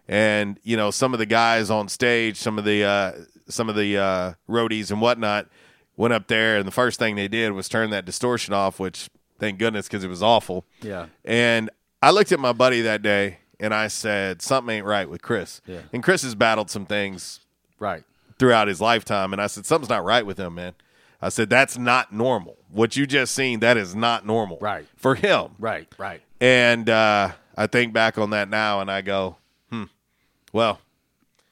S10: And, you know, some of the guys on stage, some of the, uh, some of the uh, roadies and whatnot went up there. And the first thing they did was turn that distortion off, which thank goodness because it was awful.
S11: Yeah.
S10: And I looked at my buddy that day and I said, something ain't right with Chris.
S11: Yeah.
S10: And Chris has battled some things
S11: right
S10: throughout his lifetime. And I said, something's not right with him, man. I said, that's not normal. What you just seen, that is not normal.
S11: Right.
S10: For him.
S11: Right, right.
S10: And uh, I think back on that now and I go, hmm, well,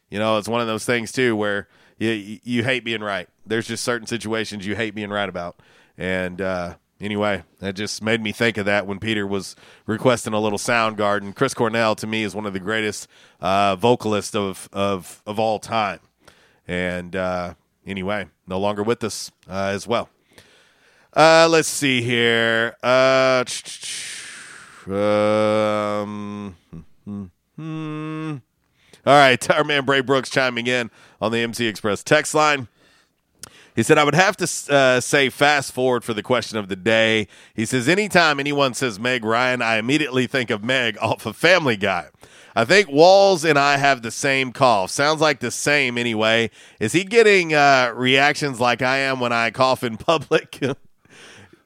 S10: you know, it's one of those things too where you, you hate being right. There's just certain situations you hate being right about. And, uh, anyway, that just made me think of that when Peter was requesting a little Soundgarden. Chris Cornell to me is one of the greatest uh, vocalists of, of of all time, and uh, anyway, no longer with us uh, as well. Uh, let's see here. Uh, um, hmm. All right, our man Bray Brooks chiming in on the MC Express text line. He said, I would have to uh, say fast forward for the question of the day. He says, anytime anyone says Meg Ryan, I immediately think of Meg off of Family Guy. I think Walls and I have the same cough. Sounds like the same anyway. Is he getting uh, reactions like I am when I cough in public?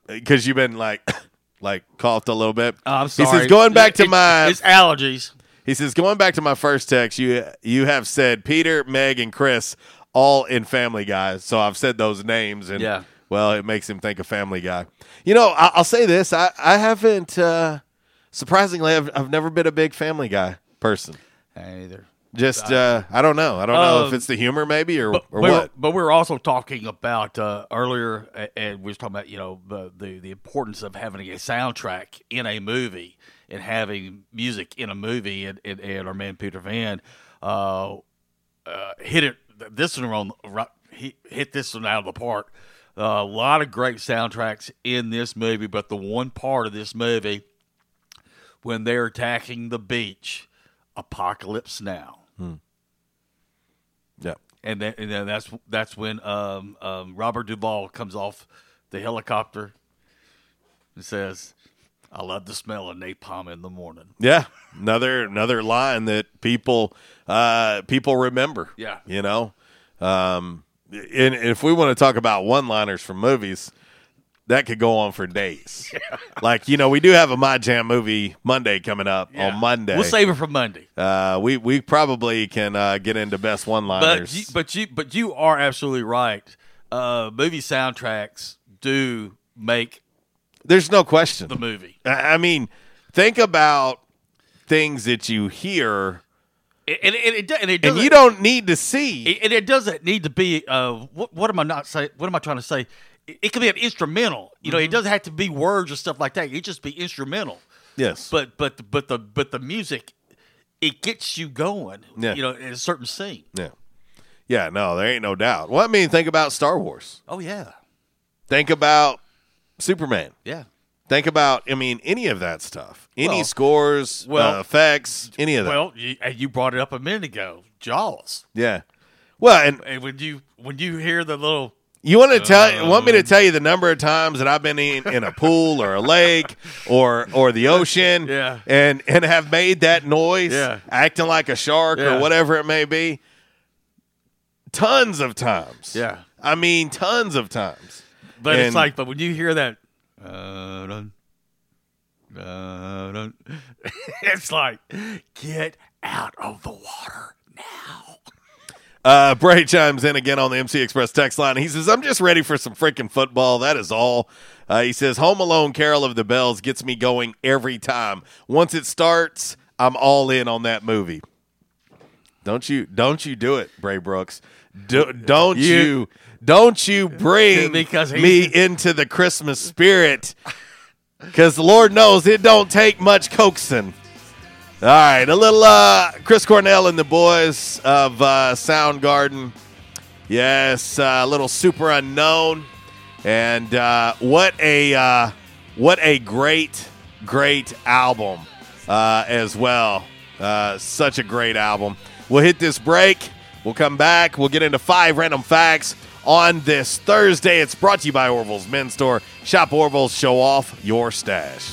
S10: Because you've been like, like coughed a little bit.
S11: Oh, I'm sorry.
S10: He says, going back to
S11: It-
S10: my
S11: it's allergies.
S10: he says, going back to my first text, you you have said Peter, Meg, and Chris all in Family Guy. So I've said those names, and
S11: Yeah.
S10: well, it makes him think of Family Guy. You know, I, I'll say this: I I haven't uh, surprisingly, I've I've never been a big Family Guy person.
S11: Either.
S10: Just uh, I don't know. I don't know if
S11: Um,
S10: it's the humor, maybe, or
S11: but,
S10: or
S11: we were-
S10: what.
S11: but we were also talking about uh, earlier, a- and we was talking about you know the, the the importance of having a soundtrack in a movie and having music in a movie. And, and, and our man Peter Van uh, uh, hit it. This one on right- he hit this one out of the park. Uh, a lot of great soundtracks in this movie, but the one part of this movie when they're attacking the beach, Apocalypse Now
S10: Yeah.
S11: and then, and then that's that's when um, um, Robert Duvall comes off the helicopter and says, "I love the smell of napalm in the morning."
S10: Yeah, another another line that people uh, people remember.
S11: Yeah.
S10: you know, um, and if we want to talk about one liners from movies, that could go on for days. Like you know, we do have a My Jam movie Monday coming up on Monday.
S11: We'll save it for Monday.
S10: Uh, we we probably can uh, get into best one
S11: But
S10: liners.
S11: you, but you but you are absolutely right. Uh, movie soundtracks do make
S10: There's no question.
S11: the movie.
S10: I I mean, think about things that you hear
S11: And, and, it, and, it
S10: and you don't need to see.
S11: And it doesn't need to be. Uh, what, what am I not say? What am I trying to say? It, it could be an instrumental. You know,
S10: Mm-hmm.
S11: it doesn't have to be words or stuff like that. It just be instrumental.
S10: Yes.
S11: But but but the but the music, it gets you going.
S10: Yeah.
S11: You know, in a certain scene.
S10: Yeah. Yeah, no, there ain't no doubt. Well, I mean, think about Star Wars.
S11: Oh yeah.
S10: Think about Superman.
S11: Yeah.
S10: Think about, I mean, any of that stuff. Any
S11: Well-
S10: scores,
S11: well-
S10: uh, effects, any of that.
S11: Well, you, and you brought it up a minute ago. Jaws.
S10: yeah. Well, and
S11: And when you when you hear the little
S10: you want to tell, want me to
S11: Um,
S10: tell you the number of times that I've been in, in a pool or a lake or or the ocean,
S11: Yeah.
S10: and and have made that noise,
S11: Yeah.
S10: acting like a shark
S11: Yeah.
S10: or whatever it may be, tons of times.
S11: Yeah.
S10: I mean, tons of times.
S11: But it's like, but when you hear that, uh, dun, uh, dun, it's like, get out of the water. Uh, Bray chimes in again on the MC Express text line. He says, I'm just ready for some freaking football. That is all. Uh, he says, Home Alone Carol of the Bells gets me going every time. Once it starts, I'm all in on that movie. Don't you don't you do it, Bray Brooks. Do, don't you,
S34: You-
S11: don't you bring
S34: Because
S11: me into the Christmas spirit. Cause the Lord knows it don't take much coaxing. All right, a little uh, Chris Cornell and the boys of uh, Soundgarden. Yes, uh, a little Superunknown, and uh, what a uh, what a great great album as well. Such a great album. We'll hit this break. We'll come back. We'll get into five random facts on this Thursday. It's brought to you by Orville's Men's Store. Shop Orville's. Show off your stash.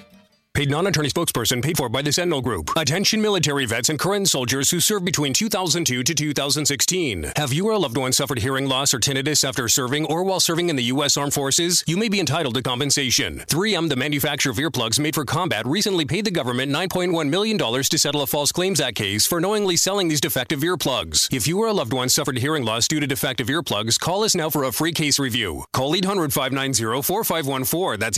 S35: Paid non-attorney spokesperson paid for by the Sentinel Group. Attention military vets and current soldiers who served between 2002 to 2016. Have you or a loved one suffered hearing loss or tinnitus after serving or while serving in the U.S. Armed Forces? You may be entitled to compensation. 3M, the manufacturer of earplugs made for combat, recently paid the government $9.1 million to settle a False Claims Act case for knowingly selling these defective earplugs. If you or a loved one suffered hearing loss due to defective earplugs, call us now for a free case review. Call 800-590-4514. That's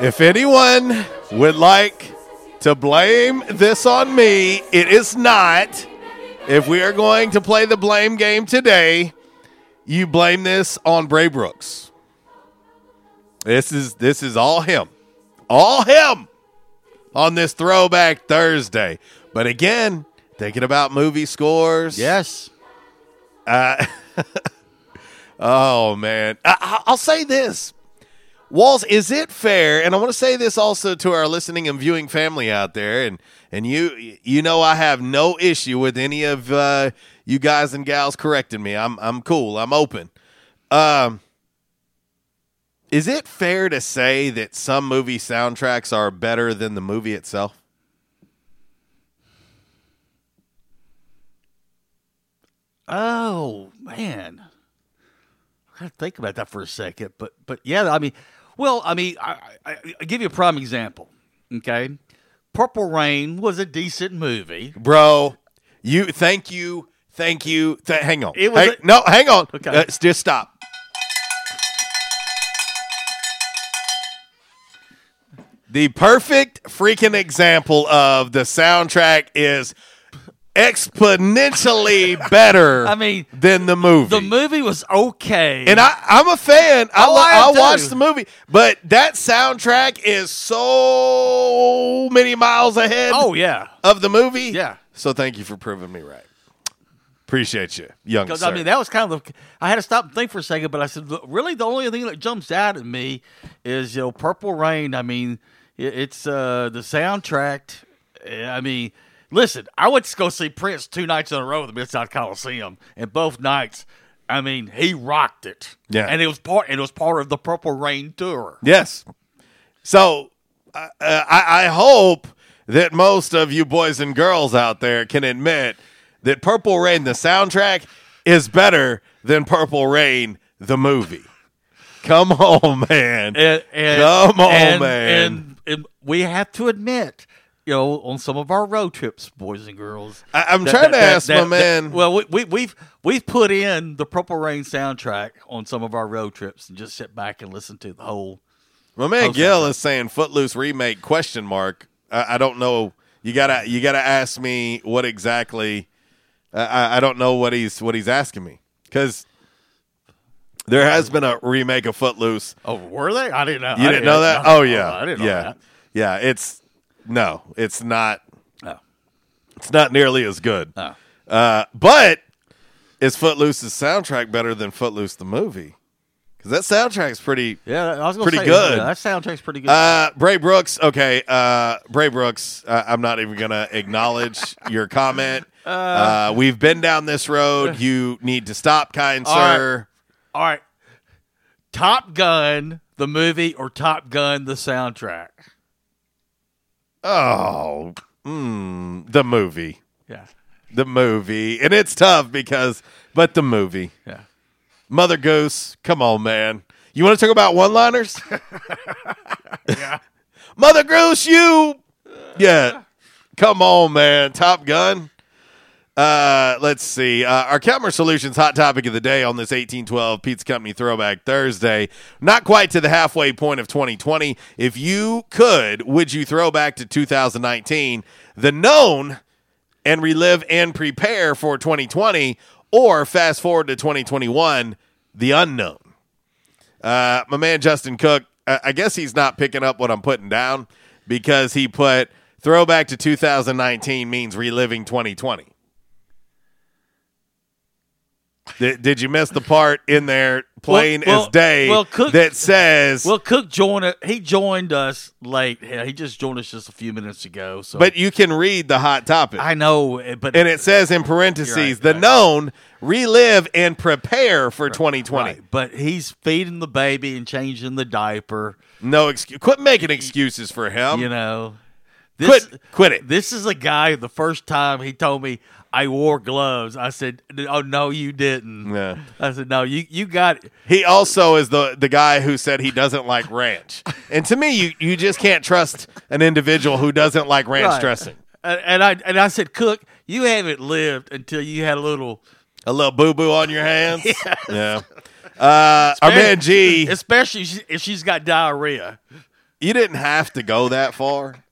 S10: If anyone would like to blame this on me, it is not. If we are going to play the blame game today, you blame this on Bray Brooks. This is this is all him. All him on this throwback Thursday. But again, thinking about movie scores.
S11: Yes.
S10: Uh, oh man. I, I'll say this. Walls, is it fair? And I want to say this also to our listening and viewing family out there, and and you you know I have no issue with any of uh, you guys and gals correcting me. I'm I'm cool. I'm open. Um, is it fair to say that some movie soundtracks are better than the movie itself?
S11: Oh man, I gotta think about that for a second. But but yeah, I mean, well, I mean, I, I, I give you a prime example. Okay, Purple Rain was a decent movie,
S10: bro. You thank you, thank you. Th- hang on.
S11: It was
S10: Hey,
S11: a-
S10: no, hang on.
S11: Okay.
S10: Uh, just stop. The perfect freaking example of the soundtrack is exponentially better.
S11: I mean,
S10: than the movie.
S11: The movie was okay,
S10: And I, I'm a fan. I,
S11: Oh, I
S10: I watched the movie, but that soundtrack is so many miles ahead.
S11: Oh, yeah.
S10: of the movie.
S11: Yeah.
S10: So thank you for proving me right. Appreciate you, young
S11: Because. I mean, that was kind of the. I had to stop and think for a second, but I said, really, the only thing that jumps out at me is you know, Purple Rain. I mean, it, it's uh, the soundtrack. eh, I mean, listen, I went to go see Prince two nights in a row at the Mid South Coliseum, and both nights, I mean, he rocked it.
S10: Yeah.
S11: and it was part. It was part of the Purple Rain tour.
S10: Yes. So uh, I, I hope that most of you boys and girls out there can admit that Purple Rain, the soundtrack, is better than Purple Rain, the movie. Come on, man.
S11: And, and,
S10: Come on,
S11: and-
S10: man.
S11: And, and we have to admit, you know, on some of our road trips, boys and girls.
S10: I- I'm trying to ask my man-
S11: well, we, we, we've we've put in the Purple Rain soundtrack on some of our road trips and just sit back and listen to the whole.
S10: My man Gil
S11: soundtrack.
S10: is saying Footloose remake question mark. I, I don't know. You gotta you gotta ask me what exactly. I- I, I don't know what he's what he's asking me because there has been a remake of Footloose.
S11: Oh, were they? I didn't know.
S10: You
S11: I
S10: didn't know that?
S11: know.
S10: Oh yeah,
S11: I didn't know
S10: yeah,
S11: that.
S10: yeah. It's no, it's not.
S11: No.
S10: It's not nearly as good.
S11: No.
S10: Uh, but is Footloose's soundtrack better than Footloose the movie? Because that soundtrack's pretty.
S11: Yeah, I was gonna
S10: pretty
S11: say,
S10: good.
S11: yeah, that soundtrack's pretty good.
S10: Uh, Bray Brooks. Okay, uh, Bray Brooks. Uh, I'm not even gonna acknowledge your comment. Uh, we've been down this road. You need to stop, kind
S11: All right.
S10: sir.
S11: All right, Top Gun the movie or Top Gun the soundtrack?
S10: Oh, mm, the movie.
S11: Yeah.
S10: The movie, and it's tough because, but the movie.
S11: Yeah.
S10: Mother Goose. Come on, man. You want to talk about one-liners?
S11: yeah.
S10: Mother Goose, you. Yeah. Come on, man. Top Gun. Uh, let's see. Uh, our Calmer Solutions hot topic of the day on this 1812 Pizza Company Throwback Thursday. Not quite to the halfway point of 2020. If you could, would you throw back to 2019, the known, and relive and prepare for 2020, or fast forward to 2021, the unknown? Uh, my man Justin Cook, I guess he's not picking up what I'm putting down because he put throwback to 2019 means reliving 2020. Did, did you miss the part in there plain
S11: Well-
S10: as day
S11: well, Cook-
S10: that says
S11: Well, Cook joined it. He joined us late. He just joined us just a few minutes ago. So,
S10: but you can read the hot topic
S11: I know, eh, but
S10: and it says in parentheses
S11: right,
S10: the
S11: right.
S10: known relive and prepare for 2020
S11: Right, but he's feeding the baby and changing the diaper.
S10: no excuse quit making excuses for him
S11: You know,
S10: Quit- quit it.
S11: This is a guy. The first time he told me I wore gloves, I said, "Oh no, you didn't."
S10: Yeah.
S11: I said, "No, you you got." It.
S10: He also is the the guy who said he doesn't like ranch. And to me, you you just can't trust an individual who doesn't like ranch
S11: Right.
S10: dressing.
S11: And, and I and I said, "Cook, you haven't lived until you had a little."
S10: A little boo boo on your hands. Yeah. Uh, our man G,
S11: especially if she's got diarrhea.
S10: you didn't have to go that far.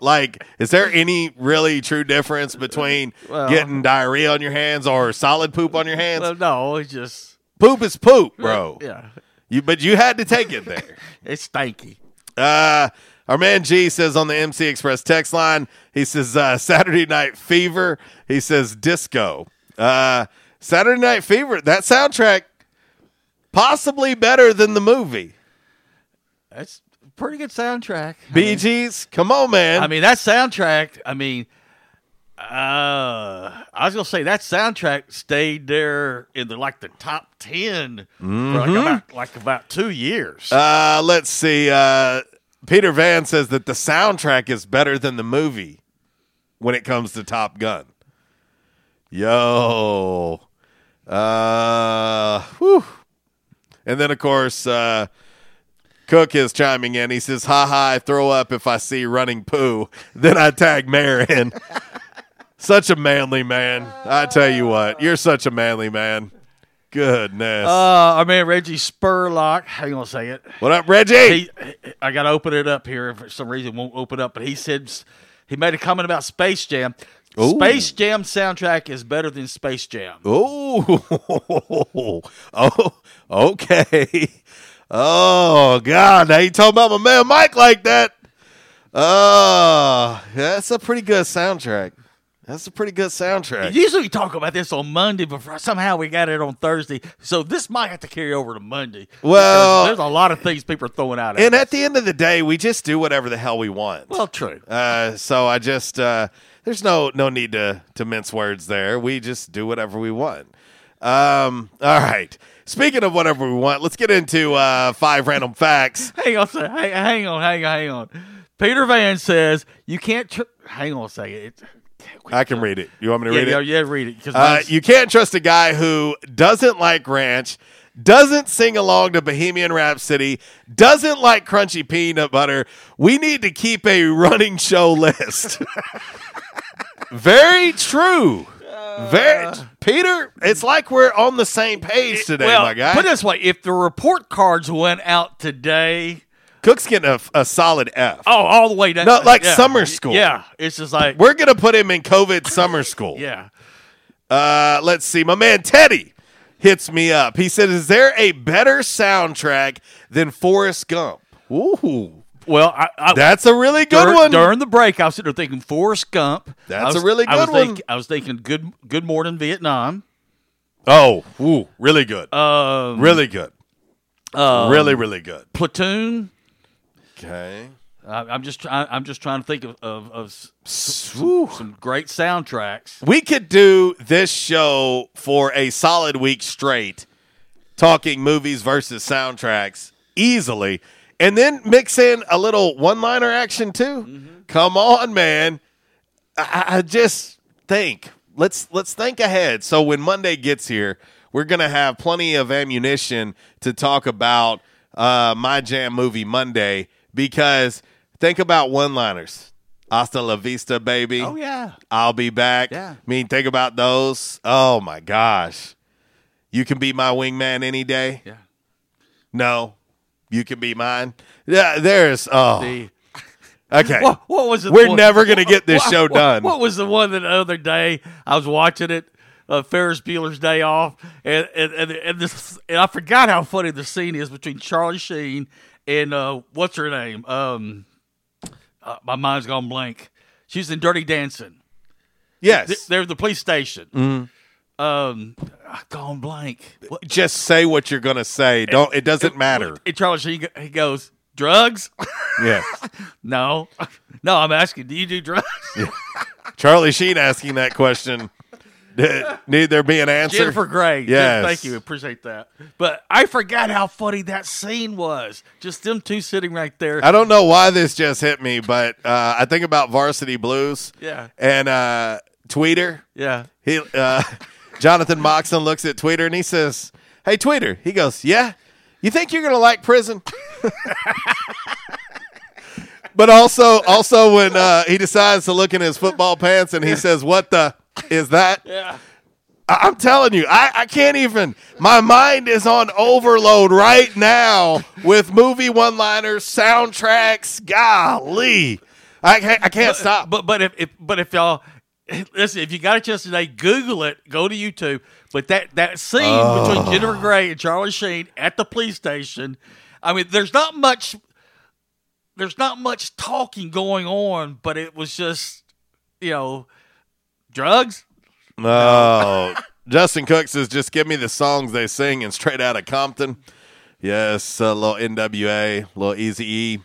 S10: Like, is there any really true difference between
S11: Well-
S10: getting diarrhea on your hands or solid poop on your hands?
S11: Well, no, it's just
S10: poop is poop, bro.
S11: Yeah,
S10: You, but you had to take it there.
S11: it's stanky.
S10: Uh, our man G says on the MC Express text line, he says uh, Saturday Night Fever. He says disco. Uh, Saturday Night Fever. That soundtrack possibly better than the movie.
S11: That's pretty good soundtrack.
S10: Bee Gees. Come on, man.
S11: I mean, that soundtrack. I mean, uh, I was gonna say that soundtrack stayed there in the like the top 10 for like
S10: Mhm.
S11: about like about two years.
S10: Uh, let's see. Uh, Peter Van says that the soundtrack is better than the movie when it comes to Top Gun. Yo. Uh, whew. And then, of course, uh, Cook is chiming in. He says, ha ha, I throw up if I see running poo. Then I tag Mayor in. such a manly man. I tell you what, you're such a manly man. Goodness.
S11: Uh, our man Reggie Spurlock. How you gonna say it?
S10: what up, Reggie?
S11: He, I got to open it up here. For some reason, won't open up. But he said he made a comment about Space Jam.
S10: Ooh.
S11: Space Jam soundtrack is better than Space Jam.
S10: Oh, oh, okay. Oh God! Now you talking about my man Mike like that? Oh, that's a pretty good soundtrack. That's a pretty good soundtrack.
S11: Usually we talk about this on Monday, but somehow we got it on Thursday. So this might have to carry over to Monday.
S10: Well-
S11: there's a lot of things people are throwing out. At
S10: And
S11: us.
S10: at the end of the day, we just do whatever the hell we want.
S11: well, true.
S10: Uh, so I just uh, there's no no need to to mince words there. We just do whatever we want. Um, all right. Speaking of whatever we want, let's get into uh, five random facts.
S11: Hang on, sec- hang, hang on, hang on, hang on. Peter Van says you can't. Tr- hang on a second. It,
S10: I can read it. You want me to
S11: yeah,
S10: read it?
S11: yeah, read it.
S10: Uh, you can't trust a guy who doesn't like ranch, doesn't sing along to Bohemian Rhapsody, doesn't like crunchy peanut butter. We need to keep a running show list. Very true. Very Peter, it's like we're on the same page today,
S11: well,
S10: my guy.
S11: put it this way: if the report cards went out today,
S10: Cook's getting a, a solid F.
S11: oh, all the way down,
S10: Not like
S11: yeah.
S10: summer school.
S11: Yeah, it's just like
S10: We're gonna put him in COVID summer school.
S11: yeah.
S10: Uh, let's see. My man Teddy hits me up. He said, "Is there a better soundtrack than Forrest Gump?" Ooh,
S11: Well, I, I,
S10: that's a really good
S11: during,
S10: one.
S11: During the break, I was sitting there thinking Forrest Gump.
S10: That's
S11: was-
S10: a really
S11: I
S10: good one.
S11: think- I was thinking Good Good Morning Vietnam.
S10: oh, ooh, really good.
S11: Um,
S10: really good.
S11: um,
S10: really, really good.
S11: Platoon.
S10: Okay.
S11: I, I'm just trying. I'm just trying to think of of, of some, some great soundtracks.
S10: We could do this show for a solid week straight, talking movies versus soundtracks easily, and then mix in a little one-liner action too. Come on, man! I, I just think let's let's think ahead. So when Monday gets here, we're gonna have plenty of ammunition to talk about uh, my jam movie Monday because think about one-liners. Hasta la vista, baby.
S11: Oh yeah.
S10: I'll be back.
S11: Yeah.
S10: I mean, think about those. Oh my gosh. You can be my wingman any day.
S11: Yeah.
S10: No. You can be mine. Yeah, there's oh
S11: The-
S10: okay.
S11: What, what was it?
S10: We're
S11: what-
S10: never gonna get this
S11: what-
S10: show
S11: what-
S10: done.
S11: What was the one that the other day I was watching it? Uh, Ferris Bueller's Day Off, and and and, and, this, and I forgot how funny the scene is between Charlie Sheen and uh, what's her name? Um, uh, my mind's gone blank. She's in Dirty Dancing.
S10: Yes.
S11: They're at the police station.
S10: Mhm.
S11: Um, gone blank. What-
S10: Just say what you're gonna say. Don't it doesn't matter.
S11: And Charlie Sheen he goes drugs.
S10: Yeah.
S11: no, no. I'm asking, do you do drugs?
S10: Charlie Sheen asking that question. Need there be an answer?
S11: Jennifer Grey.
S10: Yes.
S11: Thank you. Appreciate that. But I forgot how funny that scene was. Just them two sitting right there.
S10: I don't know why this just hit me, but uh, I think about Varsity Blues.
S11: Yeah.
S10: And uh, Tweeter.
S11: Yeah.
S10: He uh, Jonathan Moxon looks at Tweeter and he says, "Hey, Tweeter." He goes, "Yeah, you think you're gonna like prison?" but also, also when uh, he decides to look in his football pants and he says, "What the is that?"
S11: Yeah.
S10: I- I'm telling you, I, I can't even. My mind is on overload right now with movie one-liners, soundtracks. Golly, I can't, I can't stop.
S11: But but if, if but if y'all listen, if you got a chance today, Google it. Go to YouTube. But that that scene
S10: Oh.
S11: between Jennifer Grey and Charlie Sheen at the police station. I mean, there's not much. There's not much talking going on, but it was just, you know, drugs.
S10: No. Justin Cook says, just give me the songs they sing and straight out of Compton. Yes, uh, a little NWA, a little Easy E.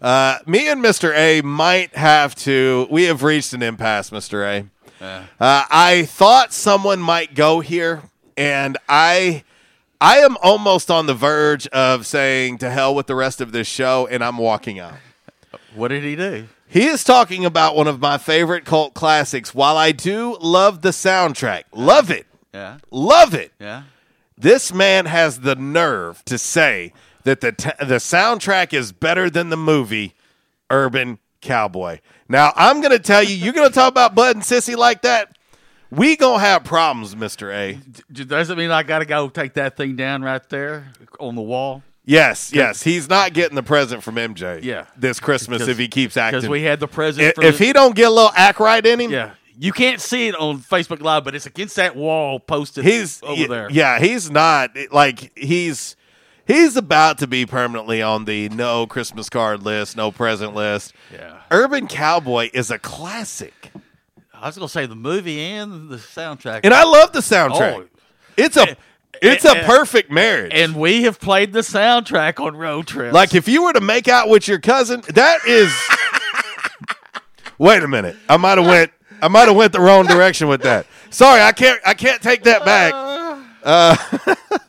S10: Uh, me and Mr. A might have to. We have reached an impasse, Mr. A. Uh, I thought someone might go here, and I, I am almost on the verge of saying to hell with the rest of this show, and I'm walking out.
S11: What did he do?
S10: He is talking about one of my favorite cult classics. While I do love the soundtrack, love it,
S11: Yeah.
S10: love it.
S11: Yeah.
S10: This man has the nerve to say that the t- the soundtrack is better than the movie Urban Cowboy. Now I'm going to tell you, you're going to talk about Bud and Sissy like that. We gonna have problems, Mister A.
S11: D- Does it mean I got to go take that thing down right there on the wall?
S10: Yes, yes. He's not getting the present from MJ.
S11: Yeah.
S10: this Christmas if he keeps acting.
S11: Because we had the present.
S10: if,
S11: for
S10: if he don't get a little act right in him,
S11: yeah, you can't see it on Facebook Live, but it's against that wall posted
S10: he's
S11: over there.
S10: Yeah, he's not like he's he's about to be permanently on the no Christmas card list, no present list.
S11: Yeah.
S10: Urban Cowboy is a classic,
S11: I was gonna say the movie and the soundtrack,
S10: and I love the soundtrack.
S11: Oh.
S10: It's a eh, it's a
S11: eh, eh,
S10: perfect marriage.
S11: and we have played the soundtrack on road trips.
S10: like if you were to make out with your cousin, that is. Wait a minute, I might have went. I might have went the wrong direction with that. Sorry, I can't. I can't take that back. Uh,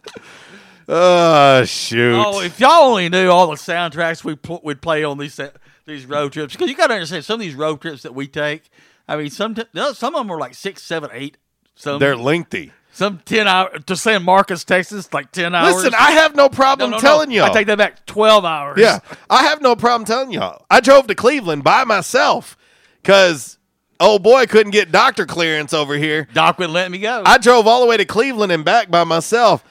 S10: oh shoot!
S11: Oh, if y'all only knew all the soundtracks we pl- would play on these these road trips, because you got to understand some of these road trips that we take. I mean, some t- some of them are like six, seven, eight. Some
S10: They're lengthy.
S11: Some ten hour to San Marcos, Texas, like ten hours.
S10: Listen, I have no problem
S11: No, no, no.
S10: telling y'all.
S11: I take that back. Twelve hours.
S10: Yeah, I have no problem telling y'all. I drove to Cleveland by myself because oh boy I couldn't get doctor clearance over here.
S11: Doc wouldn't let me go.
S10: I drove all the way to Cleveland and back by myself.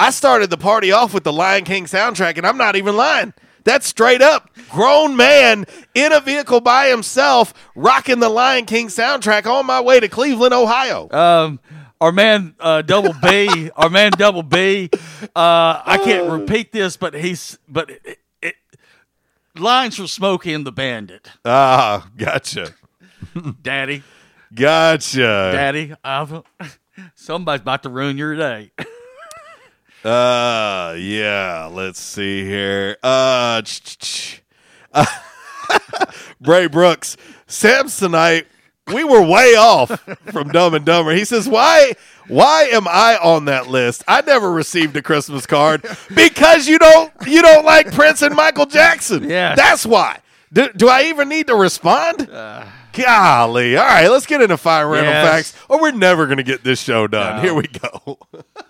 S10: I started the party off with the Lion King soundtrack, and I'm not even lying. That's straight up grown man in a vehicle by himself, rocking the Lion King soundtrack on my way to Cleveland, Ohio.
S11: Um, our man uh, Double B, our man Double B. Uh, I can't repeat this, but he's but it, it, lines from Smokey and the Bandit.
S10: Ah, gotcha,
S11: Daddy,
S10: gotcha.
S11: Daddy, I've, somebody's about to ruin your day.
S10: Uh, yeah. Let's see here. Uh, uh Bray Brooks, Samsonite. We were way off from Dumb and Dumber. He says, "Why? Why am I on that list? I never received a Christmas card because you don't you don't like Prince and Michael Jackson.
S11: Yeah,
S10: that's why. Do, do I even need to respond? Golly. All right, let's get into fire random
S28: Yes.
S10: facts, or we're never going to get this show done. Here we go.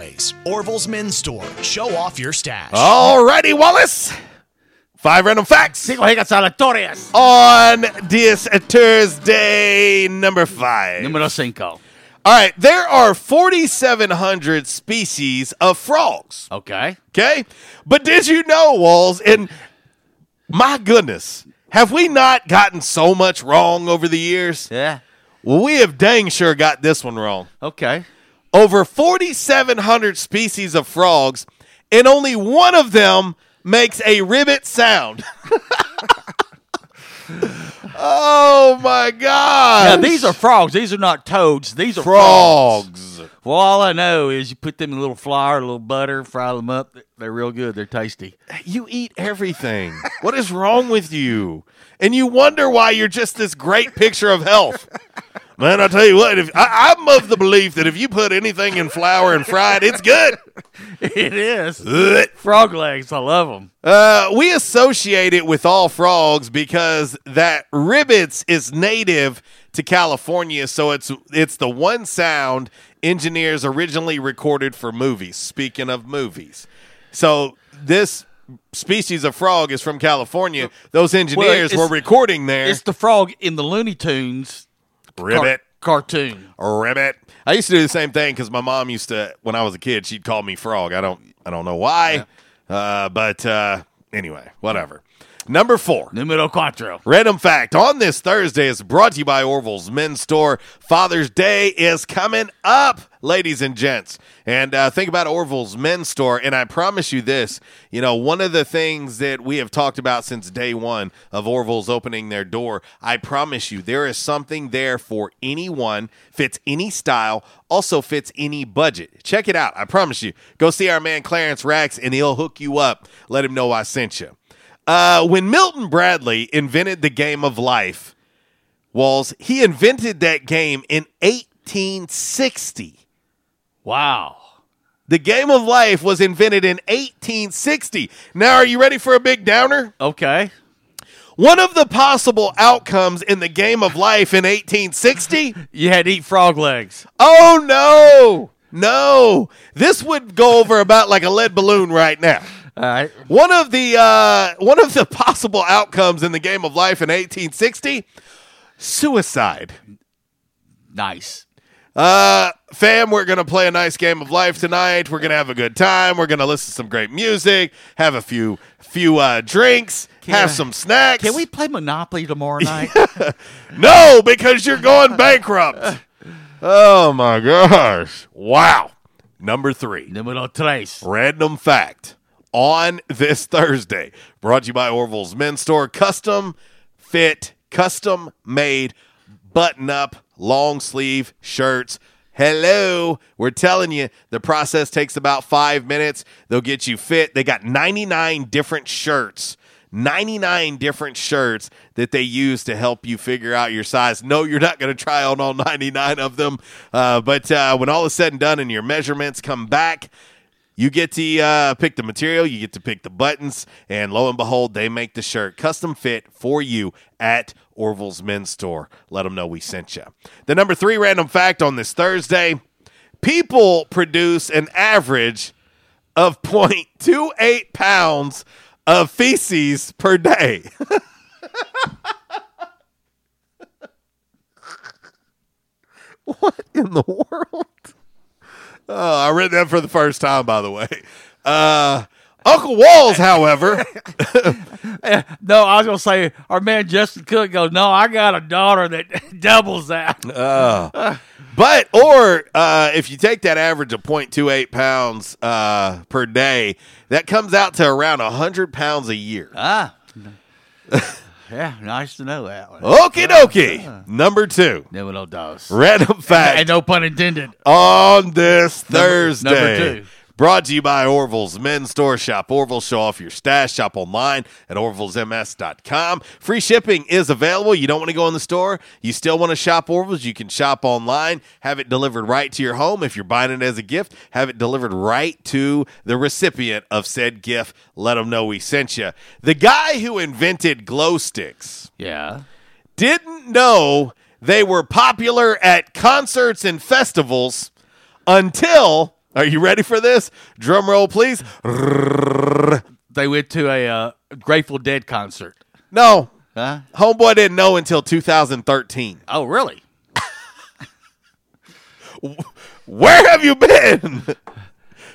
S28: Orville's Men's Store. Show off your stash.
S10: Alrighty, Wallace. Five random facts. On this Thursday, number five.
S11: Numero cinco.
S10: All right, there are 4,700 species of frogs.
S11: Okay.
S10: Okay? But did you know, Walls, and my goodness, have we not gotten so much wrong over the years?
S11: Yeah.
S10: Well, we have dang sure got this one wrong.
S11: Okay.
S10: Over 4,700 species of frogs, and only one of them makes a ribbit sound. oh my God!
S11: Now these are frogs. These are not toads. These are
S10: Frogs.
S11: frogs. Well, all I know is you put them in a little flour, a little butter, fry them up. They're real good. They're tasty.
S10: You eat everything. what is wrong with you? And you wonder why you're just this great picture of health. Man, I tell you what, if I, I'm of the belief that if you put anything in flour and fry it, it's good.
S11: It is.
S10: Ugh.
S11: Frog legs. I love them.
S10: Uh, we associate it with all frogs because that ribbits is native to California, so it's it's the one sound engineers originally recorded for movies. Speaking of movies, so this species of frog is from California. Those engineers
S11: it's-
S10: were recording there.
S11: It's the frog in the Looney Tunes car-
S10: Ribbit.
S11: cartoon.
S10: Ribbit. I used to do the same thing because my mom used to, when I was a kid, she'd call me Frog. I don't, I don't know why, uh, but uh, anyway, whatever. Number four.
S11: Numero cuatro.
S10: Random fact on this Thursday is brought to you by Orville's Men's Store. Father's Day is coming up, ladies and gents. And uh, think about Orville's Men's Store. And I promise you this you know, one of the things that we have talked about since day one of Orville's opening their door, I promise you, there is something there for anyone, fits any style, also fits any budget. Check it out. I promise you. Go see our man Clarence Rax, and he'll hook you up. Let him know I sent you. Uh, when Milton Bradley invented the game of life, Walls, he invented that game in 1860.
S11: Wow.
S10: The game of life was invented in 1860. Now, are you ready for a big downer?
S11: Okay.
S10: One of the possible outcomes in the game of life in 1860
S11: You had to eat frog legs.
S10: Oh no, no! This would go over about like a lead balloon right now.
S11: Right.
S10: One of the uh, one of the possible outcomes in the game of life in 1860, suicide.
S11: Nice.
S10: Uh, fam, we're gonna play a nice game of life tonight. We're gonna have a good time. We're gonna listen to some great music, have a few few uh, drinks, have
S11: Can-
S10: some snacks.
S11: Can we play Monopoly tomorrow night?
S10: No, because you're going bankrupt. oh my gosh! Wow. Number three.
S11: Numero tres.
S10: Random fact on this Thursday, brought to you by Orville's Men's Store. Custom fit, custom made button up, long sleeve shirts, Hello. We're telling you, the process takes about five minutes. They'll get you fit. They got 99 different shirts. 99 different shirts that they use to help you figure out your size. No, you're not going to try on all 99 of them. Uh, but uh, when all is said and done and your measurements come back, you get to uh, pick the material, you get to pick the buttons, and lo and behold, they make the shirt custom fit for you at Orville's Men's Store. Let them know we sent you. The number three random fact on this Thursday people produce an average of 0.28 pounds of feces per day. what in the world? Oh, I read that for the first time, by the way. Uh, Uncle Walls, however,
S11: no, I was gonna say our man Justin Cook goes. No, I got a daughter that doubles that.
S10: Uh, but or uh, if you take that average of 0.28 pounds uh, per day, that comes out to around 100 pounds a year.
S11: Ah. Yeah, nice to know that one.
S10: Okie dokie. Number two.
S11: Know dos.
S10: Random fact.
S11: And no pun intended.
S10: on this Thursday.
S11: number two.
S10: Brought to you by Orville's Men's Store Shop. Orville, show off your stash. Shop online at orvillesms.com. Free shipping is available. You don't want to go in the store. You still want to shop Orville's. You can shop online. Have it delivered right to your home. If you're buying it as a gift, have it delivered right to the recipient of said gift. Let them know we sent you. The guy who invented glow sticks
S11: Yeah.
S10: didn't know they were popular at concerts and festivals until are you ready for this drum roll please
S11: They went to a uh, Grateful Dead concert.
S10: no
S11: Huh?
S10: homeboy didn't know until 2013
S11: Oh, really?
S10: where have you been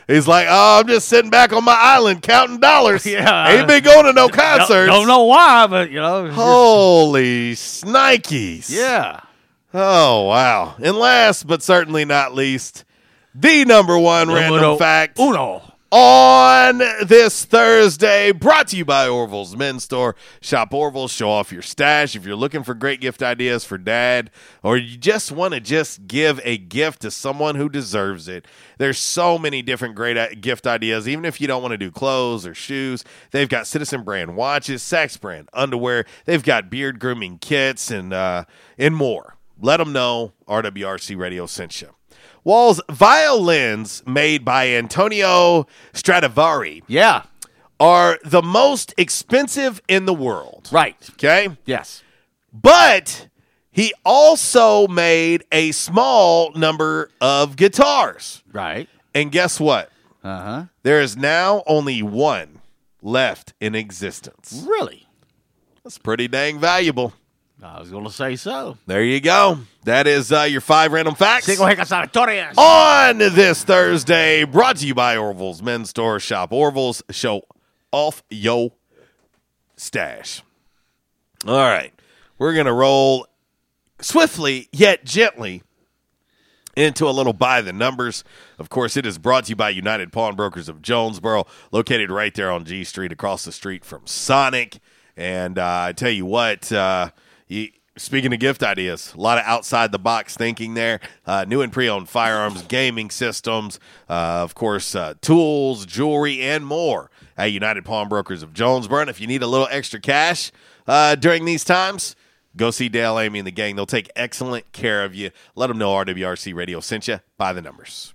S10: he's like oh i'm just sitting back on my island counting dollars
S11: Yeah.
S10: ain't been going to no concerts
S11: Don't, don't know why, but you know.
S10: holy snikes
S11: Yeah.
S10: oh wow and last but certainly not least the number one random fact
S11: Uno.
S10: on this Thursday, brought to you by Orville's Men's Store. Shop Orville, show off your stash. If you're looking for great gift ideas for dad, or you just want to just give a gift to someone who deserves it, there's so many different great gift ideas. Even if you don't want to do clothes or shoes, they've got Citizen brand watches, Saxx brand underwear. They've got beard grooming kits and uh, and more. Let them know RWRC Radio sent you. Walls violins made by Antonio Stradivari
S11: Yeah.
S10: are the most expensive in the world.
S11: Right.
S10: Okay?
S11: Yes.
S10: But he also made a small number of guitars.
S11: Right.
S10: And guess what?
S11: Uh huh.
S10: There is now only one left in existence.
S11: Really?
S10: That's pretty dang valuable.
S11: I was going to say so.
S10: There you go. That is uh, your five random facts.
S11: Cinco Hecas
S10: on this Thursday, brought to you by Orville's Men's Store Shop. Orville's show off yo stash. All right, we're gonna roll swiftly yet gently into a little by the numbers. Of course, it is brought to you by United Pawnbrokers of Jonesboro, located right there on G Street, across the street from Sonic. And uh, I tell you what, uh, you, speaking of gift ideas, a lot of outside the box thinking there. Uh, new and pre owned firearms, gaming systems, uh, of course, uh, tools, jewelry, and more at United Pawnbrokers of Jonesboro. And if you need a little extra cash uh, during these times, Go see Dale, Amy, and the gang. They'll take excellent care of you. Let them know RWRC Radio sent you by the numbers.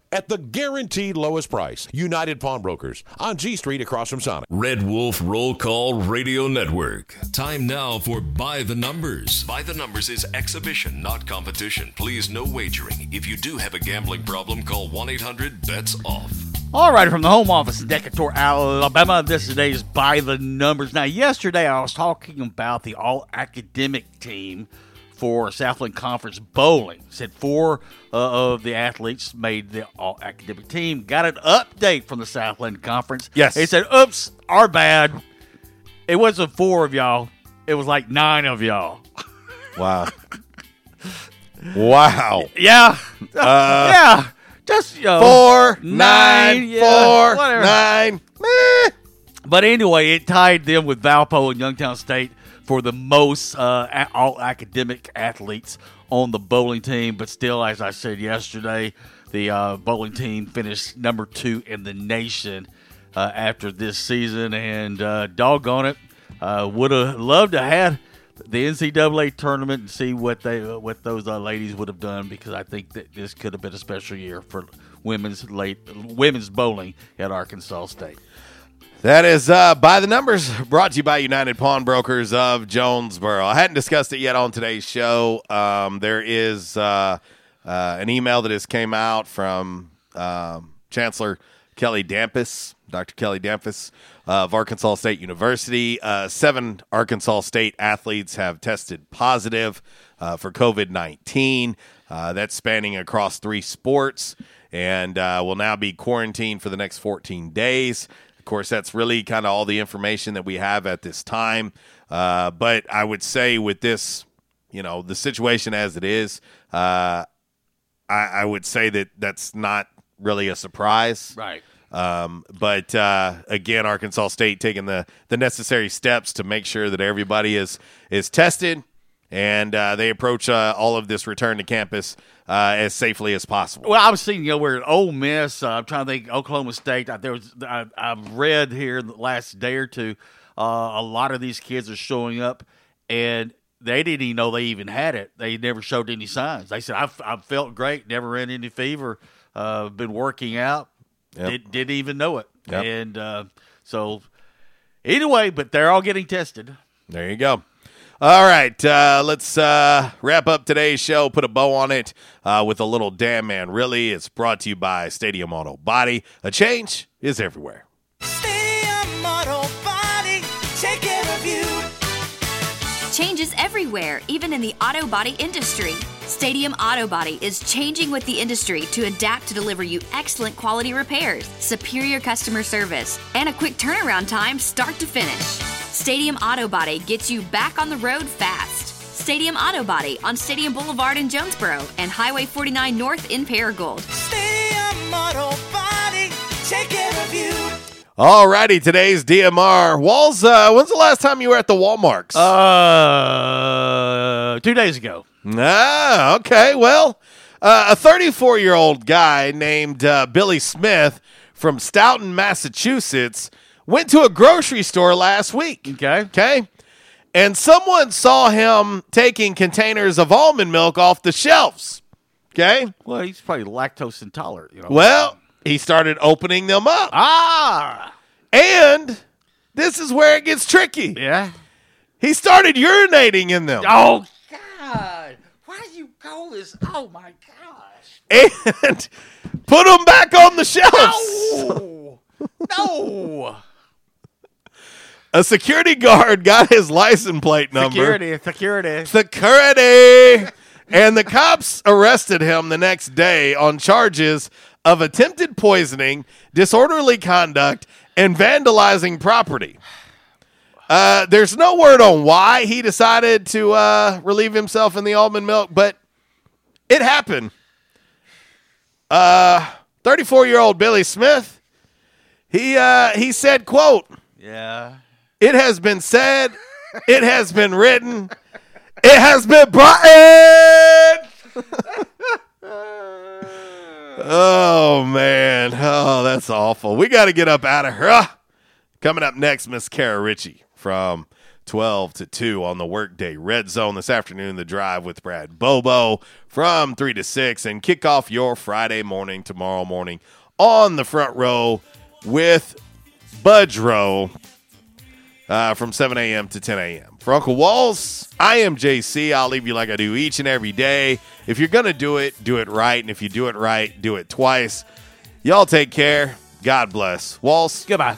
S15: at the guaranteed lowest price. United Pawnbrokers on G Street across from Sonic.
S36: Red Wolf Roll Call Radio Network. Time now for By the Numbers. By the Numbers is exhibition, not competition. Please, no wagering. If you do have a gambling problem, call 1 800 BETS OFF.
S11: All right, from the home office in Decatur, Alabama, this today is today's By the Numbers. Now, yesterday I was talking about the all academic team for Southland Conference bowling. Said four uh, of the athletes made the all academic team. Got an update from the Southland Conference.
S10: Yes.
S11: They said, oops, our bad. It wasn't four of y'all, it was like nine of y'all.
S10: Wow. wow.
S11: Yeah.
S10: Uh,
S11: yeah. Just, you know,
S10: Four,
S11: nine,
S10: nine,
S11: yeah,
S10: four,
S11: whatever.
S10: nine.
S11: But anyway, it tied them with Valpo and Youngstown State for the most uh, all academic athletes on the bowling team. But still, as I said yesterday, the uh, bowling team finished number two in the nation uh, after this season. And uh, doggone it, uh, would have loved to have had the NCAA tournament and see what they uh, what those uh, ladies would have done because I think that this could have been a special year for women's late women's bowling at Arkansas State.
S10: That is uh, by the numbers brought to you by United Pawnbrokers of Jonesboro. I hadn't discussed it yet on today's show. Um, there is uh, uh, an email that has came out from um, Chancellor Kelly Damphousse, Dr. Kelly Damphousse of Arkansas State University. Uh, seven Arkansas State athletes have tested positive uh, for COVID 19. Uh, that's spanning across three sports and will now be quarantined for the next 14 days. Of course, that's really kind of all the information that we have at this time. Uh, but I would say with this, you know, the situation as it is, uh, I, I would say that that's not really a surprise.
S11: Right.
S10: Um, but uh, again, Arkansas State taking the, the necessary steps to make sure that everybody is is tested and uh, they approach uh, all of this return to campus uh, as safely as possible.
S11: Well, I was seeing, you know, where Ole Miss, uh, I'm trying to think, Oklahoma State. uh, There was, I, I've read here in the last day or two, uh, a lot of these kids are showing up, and they didn't even know they even had it. They never showed any signs. They said, "I've, I've felt great, never ran any fever, uh, been working out,
S10: Yep.
S11: did, didn't even know it."
S10: Yep.
S11: And uh, so, anyway, but they're all getting tested.
S10: There you go. All right, uh, let's uh, wrap up today's show. Put a bow on it uh, with a little damn man. Really, it's brought to you by Stadium Auto Body. A change is everywhere.
S37: Stadium Auto Body, take care of you.
S38: Changes everywhere, even in the auto body industry. Stadium Auto Body is changing with the industry to adapt to deliver you excellent quality repairs, superior customer service, and a quick turnaround time start to finish. Stadium Auto Body gets you back on the road fast. Stadium Auto Body on Stadium Boulevard in Jonesboro and Highway 49 North in Paragould.
S37: Stadium Auto Body, take care of you.
S10: All righty, today's DMR. Walls, uh, when's the last time you were at the Walmarts?
S11: Uh, two days ago.
S10: Ah, okay. Well, uh, a 34 year old guy named uh, Billy Smith from Stoughton, Massachusetts, went to a grocery store last week.
S11: Okay.
S10: Okay. And someone saw him taking containers of almond milk off the shelves. Okay.
S11: Well, he's probably lactose intolerant. You know.
S10: Well, he started opening them up.
S11: Ah.
S10: And this is where it gets tricky.
S11: Yeah.
S10: He started urinating in them.
S11: Oh God! Why do you call this? Oh my gosh!
S10: And put them back on the shelves.
S11: No! no!
S10: A security guard got his license plate number.
S11: Security, security.
S10: Security. and the cops arrested him the next day on charges of attempted poisoning, disorderly conduct, and vandalizing property. Uh, there's no word on why he decided to uh, relieve himself in the almond milk, but it happened. Uh, 34 year old Billy Smith, he uh, he said, "quote
S11: Yeah.
S10: It has been said, it has been written, it has been brought in." oh man, oh that's awful. We got to get up out of here. Coming up next, Miss Kara Ritchie from 12 to 2 on the Workday Red Zone this afternoon. The drive with Brad Bobo from 3 to 6 and kick off your Friday morning tomorrow morning on the front row with Budge Row uh, from 7 a.m. to 10 a.m. For Uncle Walls, I am JC. I'll leave you like I do each and every day. If you're going to do it, do it right. And if you do it right, do it twice. Y'all take care. God bless. Walls.
S11: Goodbye.